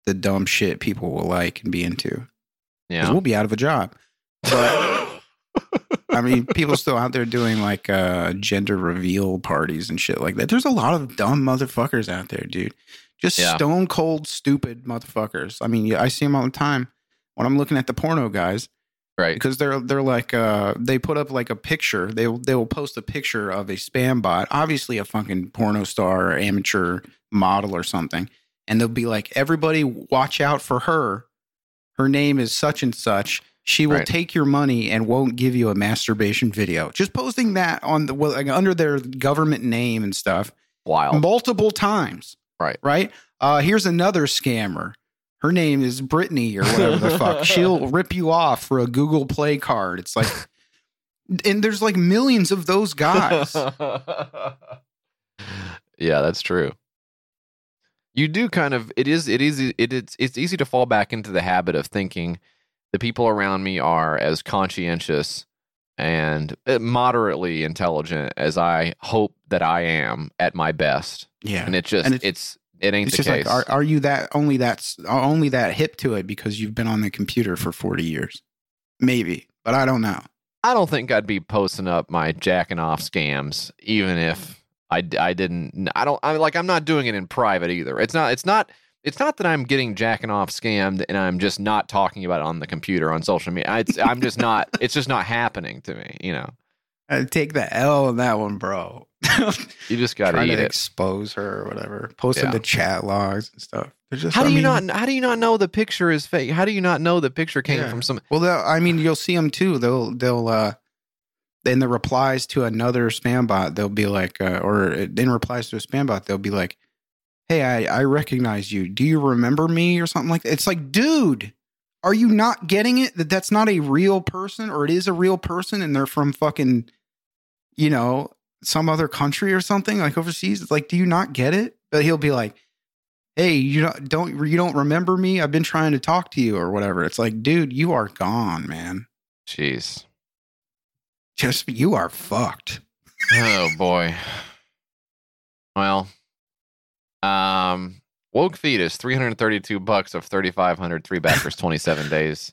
the dumb shit people will like and be into. Yeah. we'll be out of a job. But I mean, people still out there doing like uh, gender reveal parties and shit like that. There's a lot of dumb motherfuckers out there, dude. Just Yeah. stone cold, stupid motherfuckers. I mean, I see them all the time when I'm looking at the porno guys right. because they're they're like uh, they put up like a picture. They will they will post a picture of a spam bot, obviously a fucking porno star or amateur model or something, and they'll be like, "Everybody, watch out for her. Her name is such and such." She will Right. take your money and won't give you a masturbation video. Just posting that on the well, like, under their government name and stuff Wild. multiple times. Right. Right. Uh, here's another scammer. Her name is Brittany or whatever the fuck. She'll rip you off for a Google Play card. It's like, and there's like millions of those guys. yeah, that's true. You do kind of it is it is it is it's easy to fall back into the habit of thinking the people around me are as conscientious and uh, moderately intelligent as I hope that I am at my best. yeah. And it just And it's, it's- it ain't It's the just case. like, are, are you that only that's only that hip to it because you've been on the computer for 40 years? Maybe, but I don't know. I don't think I'd be posting up my jacking off scams, even if I, I didn't. I don't. I like. I'm not doing it in private either. It's not. It's not. It's not that I'm getting jacking off scammed and I'm just not talking about it on the computer on social media. It's, I'm just not. It's just not happening to me. You know. I take the L on that one, bro. You just got to trying eat to it. expose her or whatever, posting Yeah. the chat logs and stuff. Just, How do I you mean, not? How do you not know the picture is fake? How do you not know the picture came Yeah. from some? Well, I mean, you'll see them too. They'll they'll uh, in the replies to another spam bot, they'll be like, uh, or in replies to a spam bot, they'll be like, "Hey, I I recognize you. Do you remember me or something like that?" It's like, dude, are you not getting it? That that's not a real person, or it is a real person, and they're from fucking, you know, some other country or something like overseas. It's like, do you not get it? But he'll be like. Hey, you don't don't you don't remember me? I've been trying to talk to you or whatever. It's like, dude, you are gone, man. Jeez. Just you are fucked. Oh boy. Well, um, woke fetus, three hundred thirty-two bucks of thirty-five hundred three backers, twenty-seven days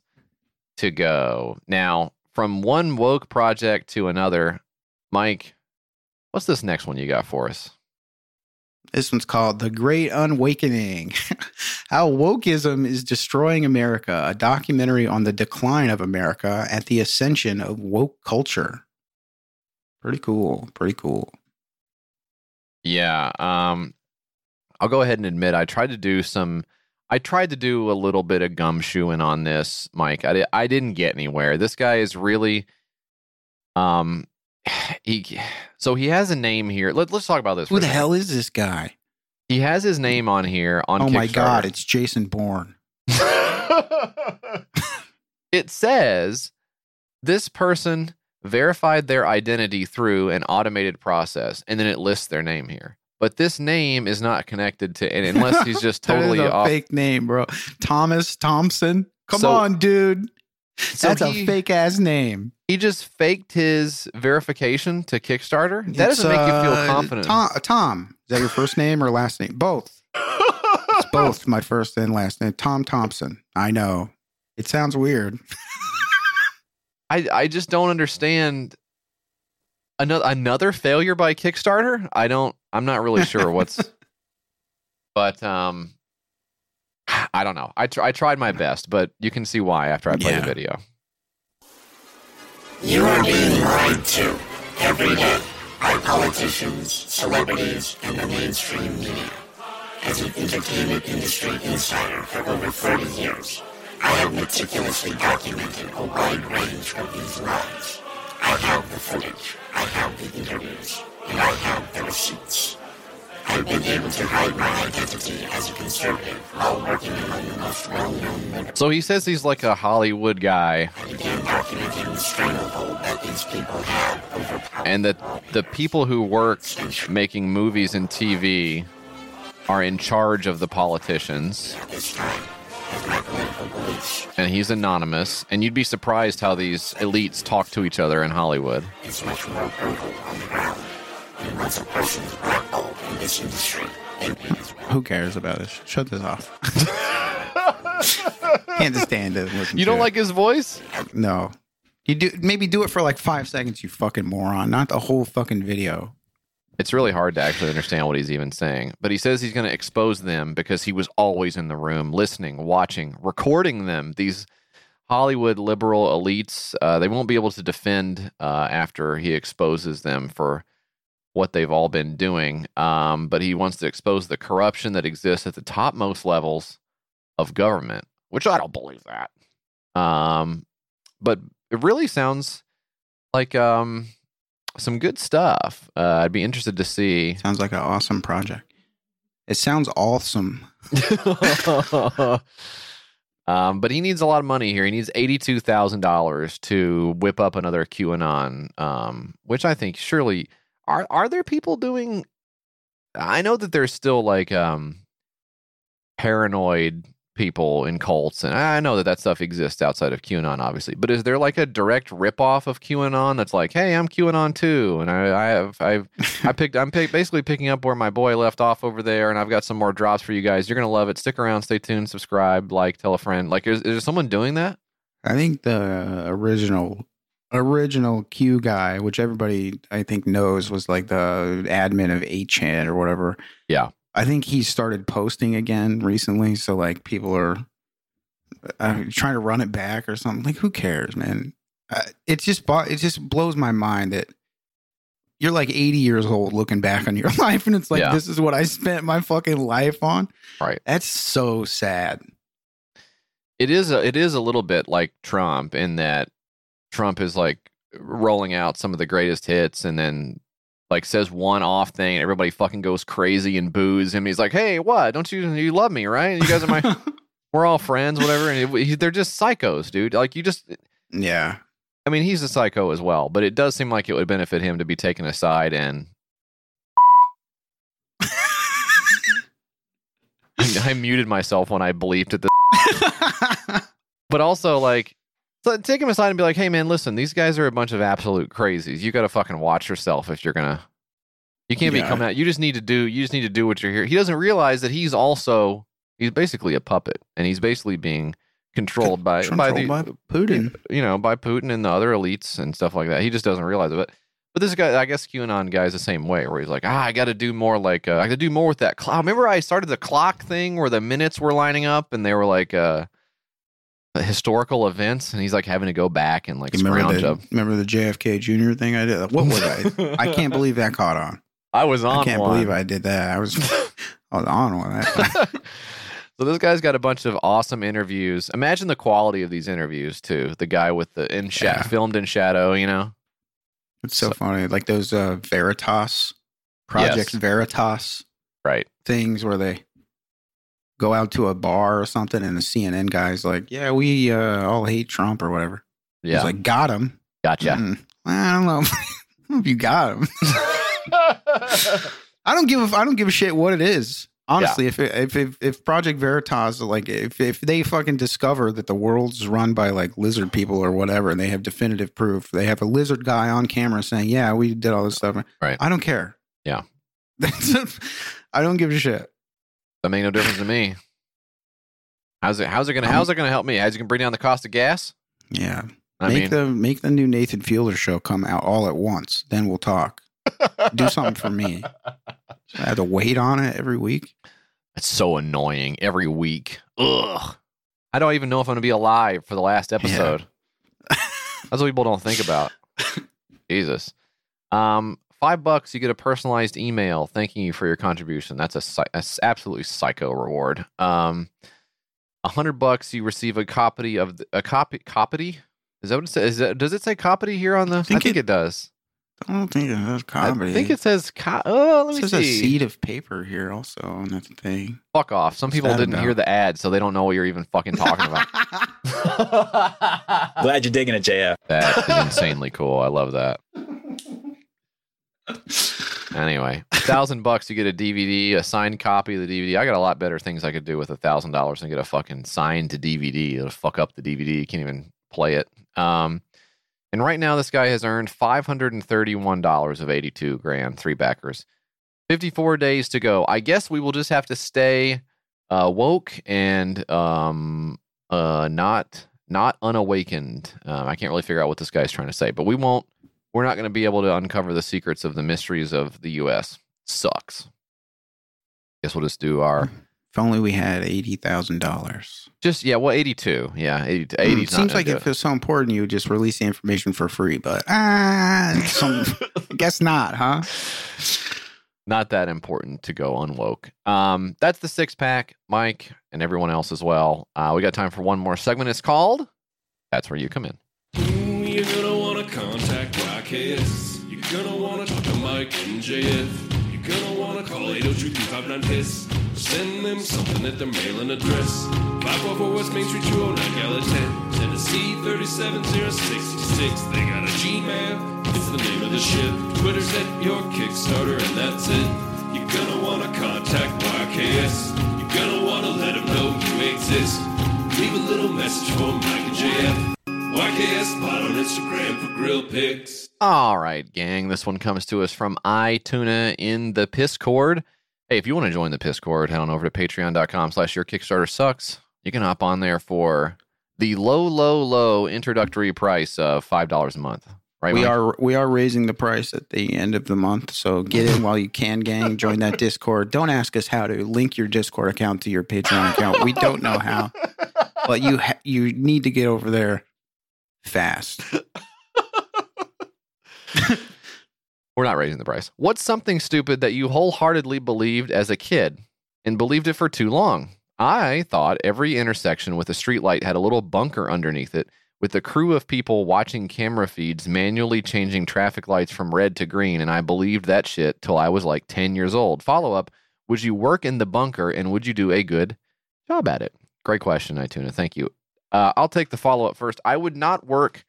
to go. Now, from one woke project to another, Mike, what's this next one you got for us? This one's called The Great Unwakening How Wokeism is Destroying America, a documentary on the decline of America at the ascension of woke culture. Pretty cool. Pretty cool. Yeah. Um, I'll go ahead and admit I tried to do some. I tried to do a little bit of gumshoeing on this, Mike. I, di- I didn't get anywhere. This guy is really, um, he. So he has a name here. Let, let's talk about this. Who the hell is this guy? He has his name on here on. oh my God, it's Jason Bourne. it says this person verified their identity through an automated process, and then it lists their name here. But this name is not connected to, and unless he's just totally a off. fake name, bro. Thomas Thompson. Come So- on, dude. So That's he- a fake ass name. He just faked his verification to Kickstarter. That It's, doesn't make you feel uh, confident. Tom, uh, Tom. Is that your first name or last name? Both. It's both my first and last name. Tom Thompson. I know. It sounds weird. I I just don't understand. Another another failure by Kickstarter. I don't. I'm not really sure what's. but um, I don't know. I tr- I tried my best, but you can see why after I play Yeah. the video. You are being lied to every day by politicians, celebrities, and the mainstream media. As an entertainment industry insider for over 30 years, I have meticulously documented a wide range of these lies. I have the footage, I have the interviews, and I have the receipts. I've been able to hide my identity as a conservative while working among the most well-known liberals. So he says he's like a Hollywood guy, I began documenting the stranglehold that these people have over power. and that the people who work making movies and TV are in charge of the politicians. At this time, as my political beliefs And he's anonymous, and you'd be surprised how these elites talk to each other in Hollywood. is much more brutal on the ground. And once a person's blackballed in this industry, Who cares about this? Shut this off. Can't stand it. You don't it. like his voice? No. You do maybe do it for like five seconds, you fucking moron. Not the whole fucking video. It's really hard to actually understand what he's even saying. But he says he's going to expose them because he was always in the room, listening, watching, recording them. These Hollywood liberal elites, uh, they won't be able to defend uh, after he exposes them for what they've all been doing. Um, but he wants to expose the corruption that exists at the topmost levels of government, which I don't believe that. Um, but it really sounds like um, some good stuff. Uh, I'd be interested to see. Sounds like an awesome project. It sounds awesome. um, but he needs a lot of money here. He needs eighty-two thousand dollars to whip up another QAnon, um, which I think surely are. Are there people doing? I know that there's still like um, paranoid people in cults, and I know that that stuff exists outside of QAnon, obviously. But is there like a direct ripoff of QAnon that's like, hey, I'm QAnon too, and I, I have I've I picked I'm pick, basically picking up where my boy left off over there, and I've got some more drops for you guys. You're gonna love it. Stick around, stay tuned, subscribe, like, tell a friend. Like, is, is there someone doing that? I think the original original Q guy, which everybody I think knows was like the admin of 8chan or whatever. Yeah. I think he started posting again recently, so like people are uh, trying to run it back or something. Like, who cares, man? Uh, it just it just blows my mind that you're like 80 years old looking back on your life, and it's like Yeah. this is what I spent my fucking life on. Right. That's so sad. It is a, it is a little bit like Trump in that Trump is like rolling out some of the greatest hits and then like says one off thing and everybody fucking goes crazy and boos him. He's like, "Hey, what? Don't you you love me, right? You guys are my we're all friends, whatever." And it, they're just psychos, dude. Like you just yeah. I mean, he's a psycho as well, but it does seem like it would benefit him to be taken aside and I, I muted myself when I bleeped at the but also like so take him aside and be like, "Hey man, listen, these guys are a bunch of absolute crazies. You got to fucking watch yourself if you're to You can't be coming out. You just need to do you just need to do what you're here. He doesn't realize that he's also he's basically a puppet and he's basically being controlled by by the by Putin. you know, by Putin and the other elites and stuff like that. He just doesn't realize it. But but this guy, I guess QAnon guy's the same way, where he's like, ah, I got to do more. Like, uh, I got to do more with that clock. Remember, I started the clock thing where the minutes were lining up and they were like uh, historical events, and he's like having to go back and like You remember the, up. remember the JFK Jr. thing I did? What was I? I can't believe that caught on. I was on I can't one. believe I did that. I was I was on one. That- so this guy's got a bunch of awesome interviews. Imagine the quality of these interviews too. The guy with the in sha- Yeah. filmed in shadow, you know. It's so, funny. Like those uh, Veritas, Project Yes. Veritas Right. things where they go out to a bar or something and the CNN guy's like, yeah, we uh, all hate Trump or whatever. Yeah. He's like, got him. gotcha. Mm, I don't know. I don't know if you got him. I don't give a, I don't give a shit what it is. Honestly, if, it, if if if Project Veritas like if if they fucking discover that the world's run by like lizard people or whatever, and they have definitive proof, they have a lizard guy on camera saying, "Yeah, we did all this stuff." Right. I don't care. Yeah. That's I don't give a shit. That make no difference to me. How's it? How's it gonna? Um, How's it gonna help me? How's it gonna bring down the cost of gas? Yeah. I make mean, the make the new Nathan Fielder show come out all at once. Then we'll talk. Do something for me. I have to wait on it every week. it's so annoying every week. Ugh. I don't even know if I'm gonna be alive for the last episode. That's what people don't think about. Jesus. Um, five bucks, you get a personalized email thanking you for your contribution. That's a psy- that's absolutely psycho reward. Um, a hundred bucks, you receive a copy of the, a copy copy. Is that what it says? Is that, does it say copy here on the? I think, think it, it- does. I don't think it has comedy. I think it says. Co- oh, let It me says a see. seed of paper here also, on that thing. Fuck off. Some What's people didn't hear the ad, so they don't know what you're even fucking talking about. Glad you're digging it, JF. That is insanely cool. I love that. Anyway, a thousand bucks, you get a DVD, a signed copy of the DVD. I got a lot better things I could do with a thousand dollars than get a fucking signed to DVD. It'll fuck up the DVD. You can't even play it. Um, and right now, this guy has earned five hundred and thirty-one dollars of eighty-two grand, three backers. Fifty-four days to go. I guess we will just have to stay uh, woke and um, uh, not not unawakened. Um, I can't really figure out what this guy's trying to say, but we won't. We're not going to be able to uncover the secrets of the mysteries of the U.S. Sucks. Guess we'll just do our If only we had eighty thousand dollars. just yeah. Well, eighty-two. Yeah, 80, 80 It seems like if it's so important, you would just release the information for free. But ah, some, I guess not, huh? not that important to go unwoke. Um, that's the six pack, Mike, and everyone else as well. Uh, we got time for one more segment. It's called "That's Where You Come In." Wanna. You're gonna wanna talk to Mike and JF. You're gonna wanna call 802-359-KISS. Send them something at their mailing address. 544 West Main Street, 209 Gallatin. Tennessee 37066. They got a Gmail. It's the name of the ship. Twitter's at your Kickstarter, and that's it. You're gonna wanna contact YKS. You're gonna wanna let them know you exist. Leave a little message for Mike and JF. YKS Pod on Instagram for grill pics. All right, gang. This one comes to us from iTuna in the Piscord. Hey, if you want to join the Piscord, head on over to patreon.com slash your Kickstarter sucks. You can hop on there for the low, low, low introductory price of $5 a month. Right, we Mike? are we are raising the price at the end of the month, so get in while you can, gang. Join that Discord. Don't ask us how to link your Discord account to your Patreon account. We don't know how, but you ha- you need to get over there fast. We're not raising the price. What's something stupid that you wholeheartedly believed as a kid and believed it for too long? I thought every intersection with a streetlight had a little bunker underneath it with a crew of people watching camera feeds manually changing traffic lights from red to green, and I believed that shit till I was like 10 years old. Follow up Would you work in the bunker and would you do a good job at it? Great question, Ituna. Thank you. Uh, I'll take the follow up first. I would not work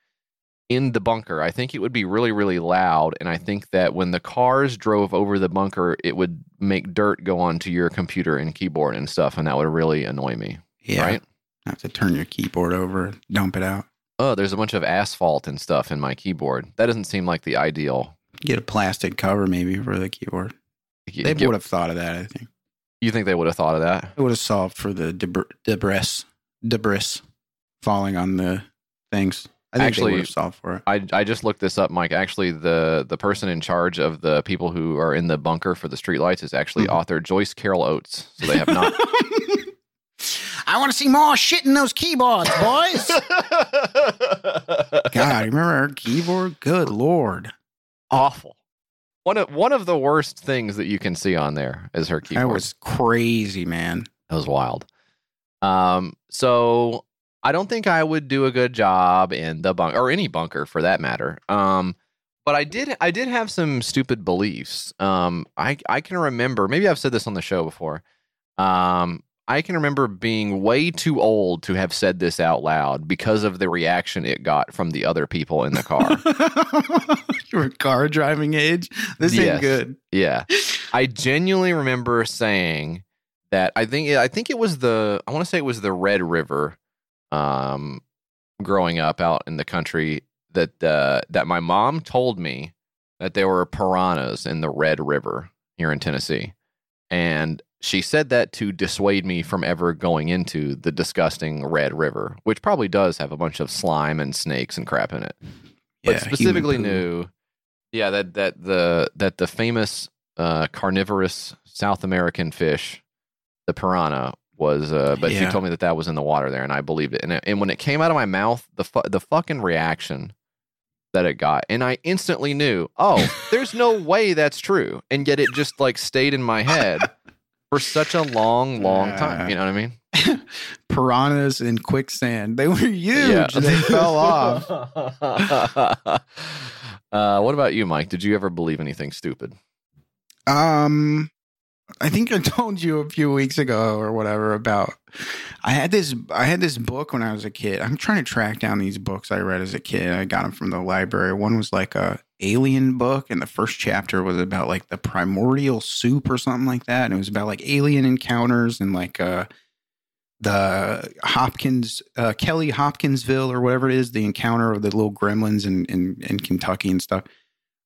in the bunker. I think it would be really, really loud. And I think that when the cars drove over the bunker, it would make dirt go onto your computer and keyboard and stuff. And that would really annoy me. Yeah. Right? Have to turn your keyboard over, dump it out. Oh, there's a bunch of asphalt and stuff in my keyboard. That doesn't seem like the ideal. Get a plastic cover maybe for the keyboard. They Get- would have thought of that, I think. You think they would have thought of that? It would have solved for the debr- debris, debris falling on the things. I think Actually- they would have solved for it. I, I just looked this up, Mike. Actually, the the person in charge of the people who are in the bunker for the streetlights is actually author Joyce Carol Oates. So they have not. I want to see more shit in those keyboards, boys. God, remember our keyboard? Good lord. Awful. One of one of the worst things that you can see on there is her keyboard. That was crazy, man. That was wild. Um, so I don't think I would do a good job in the bunker or any bunker for that matter. Um, but I did I did have some stupid beliefs. Um, I I can remember maybe I've said this on the show before. Um, I can remember being way too old to have said this out loud because of the reaction it got from the other people in the car. Your car driving age? This Yes. ain't good. Yeah. I genuinely remember saying that I think I think it was the I want to say it was the Red River um growing up out in the country that uh that my mom told me that there were piranhas in the Red River here in Tennessee. And she said that to dissuade me from ever going into the disgusting Red River, which probably does have a bunch of slime and snakes and crap in it but Yeah, specifically human knew yeah that that the that the famous uh carnivorous south american fish the piranha was uh but she Yeah. told me that that was in the water there and i believed it and, it, and when it came out of my mouth the fu- the fucking reaction that it got and i instantly knew oh there's no way that's true and yet it just like stayed in my head for such a long long time you know what i mean Piranhas in quicksand. They were huge. They fell off. uh, what about you, Mike? Did you ever believe anything stupid? Um, I think I told you a few weeks ago or whatever about. I had this. I had this book when I was a kid. I'm trying to track down these books I read as a kid. I got them from the library. One was like a alien book, and the first chapter was about like the primordial soup or something like that. And it was about like alien encounters and like uh the Hopkins uh, Kelly Hopkinsville or whatever it is, the encounter of the little gremlins in in, in Kentucky and stuff.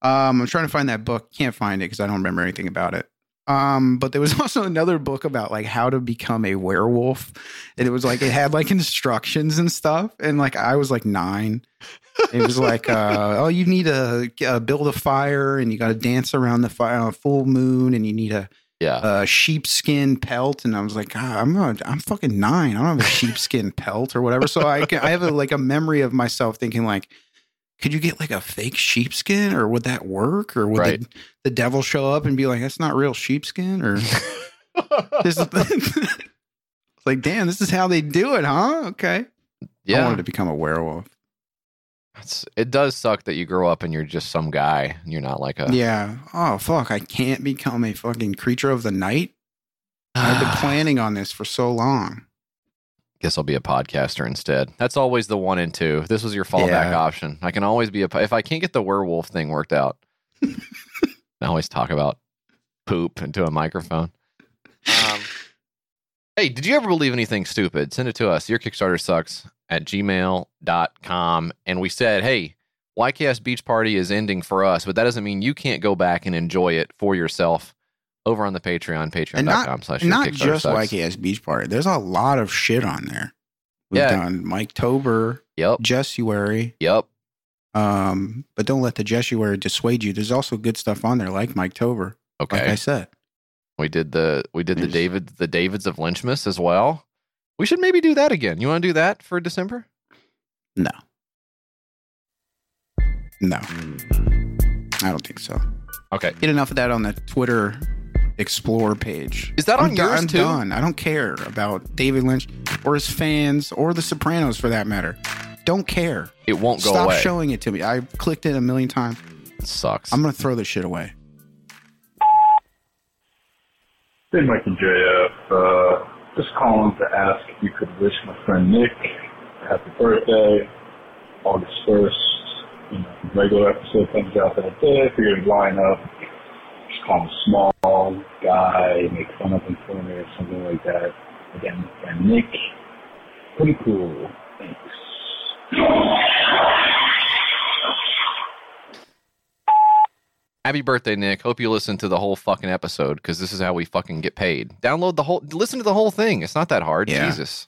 Um, I'm trying to find that book. Can't find it because I don't remember anything about it. Um, but there was also another book about like how to become a werewolf, and it was like it had like instructions and stuff. And like I was like nine. It was like, uh, oh, you need to uh, build a fire, and you got to dance around the fire on a full moon, and you need a yeah a sheepskin pelt. And I was like, God, I'm not, I'm fucking nine. I don't have a sheepskin pelt or whatever. So I can, I have a, like a memory of myself thinking like, could you get like a fake sheepskin, or would that work, or would Right. the, the devil show up and be like, that's not real sheepskin, or this is like, damn, this is how they do it, huh? Okay. Yeah. I wanted to become a werewolf. it's, it does suck that you grow up and you're just some guy. And you're not like a Yeah. Oh fuck! I can't become a fucking creature of the night. I've been planning on this for so long. Guess I'll be a podcaster instead. That's always the one and two. This was your fallback Yeah. option. I can always be a if I can't get the werewolf thing worked out. I always talk about poop into a microphone. Um, hey, did you ever believe anything stupid? Send it to us. Your Kickstarter sucks at gmail.com. And we said, hey, YKS Beach Party is ending for us, but that doesn't mean you can't go back and enjoy it for yourself over on the Patreon, patreon.com slash not just. YKS Beach Party. There's a lot of shit on there. We've Yeah. done Mike Tober, Yep. Jessuary. Yep. Um, but don't let the Jessuary dissuade you. There's also good stuff on there, like Mike Tober. Okay. Like I said. We did the we did the David the Davids of Lynchmas as well. We should maybe do that again. You want to do that for December? No. No. I don't think so. Okay. Get enough of that on the Twitter Explore page. Is that I'm on do- yours I'm too? done. I don't care about David Lynch or his fans or The Sopranos for that matter. Don't care. It won't go Stop away. showing it to me. I clicked it a million times. It sucks. I'm gonna throw this shit away. Hey, Mike and JF. Uh, just calling to ask if you could wish my friend Nick happy birthday, August 1st. You know, regular episode comes out that day. I figured I'd line up, just call him a small guy, make fun of him for me or something like that. Again, my friend Nick. Pretty cool. Thanks. Happy birthday, Nick. Hope you listen to the whole fucking episode because this is how we fucking get paid. Download the whole, listen to the whole thing. It's not that hard. Yeah. Jesus.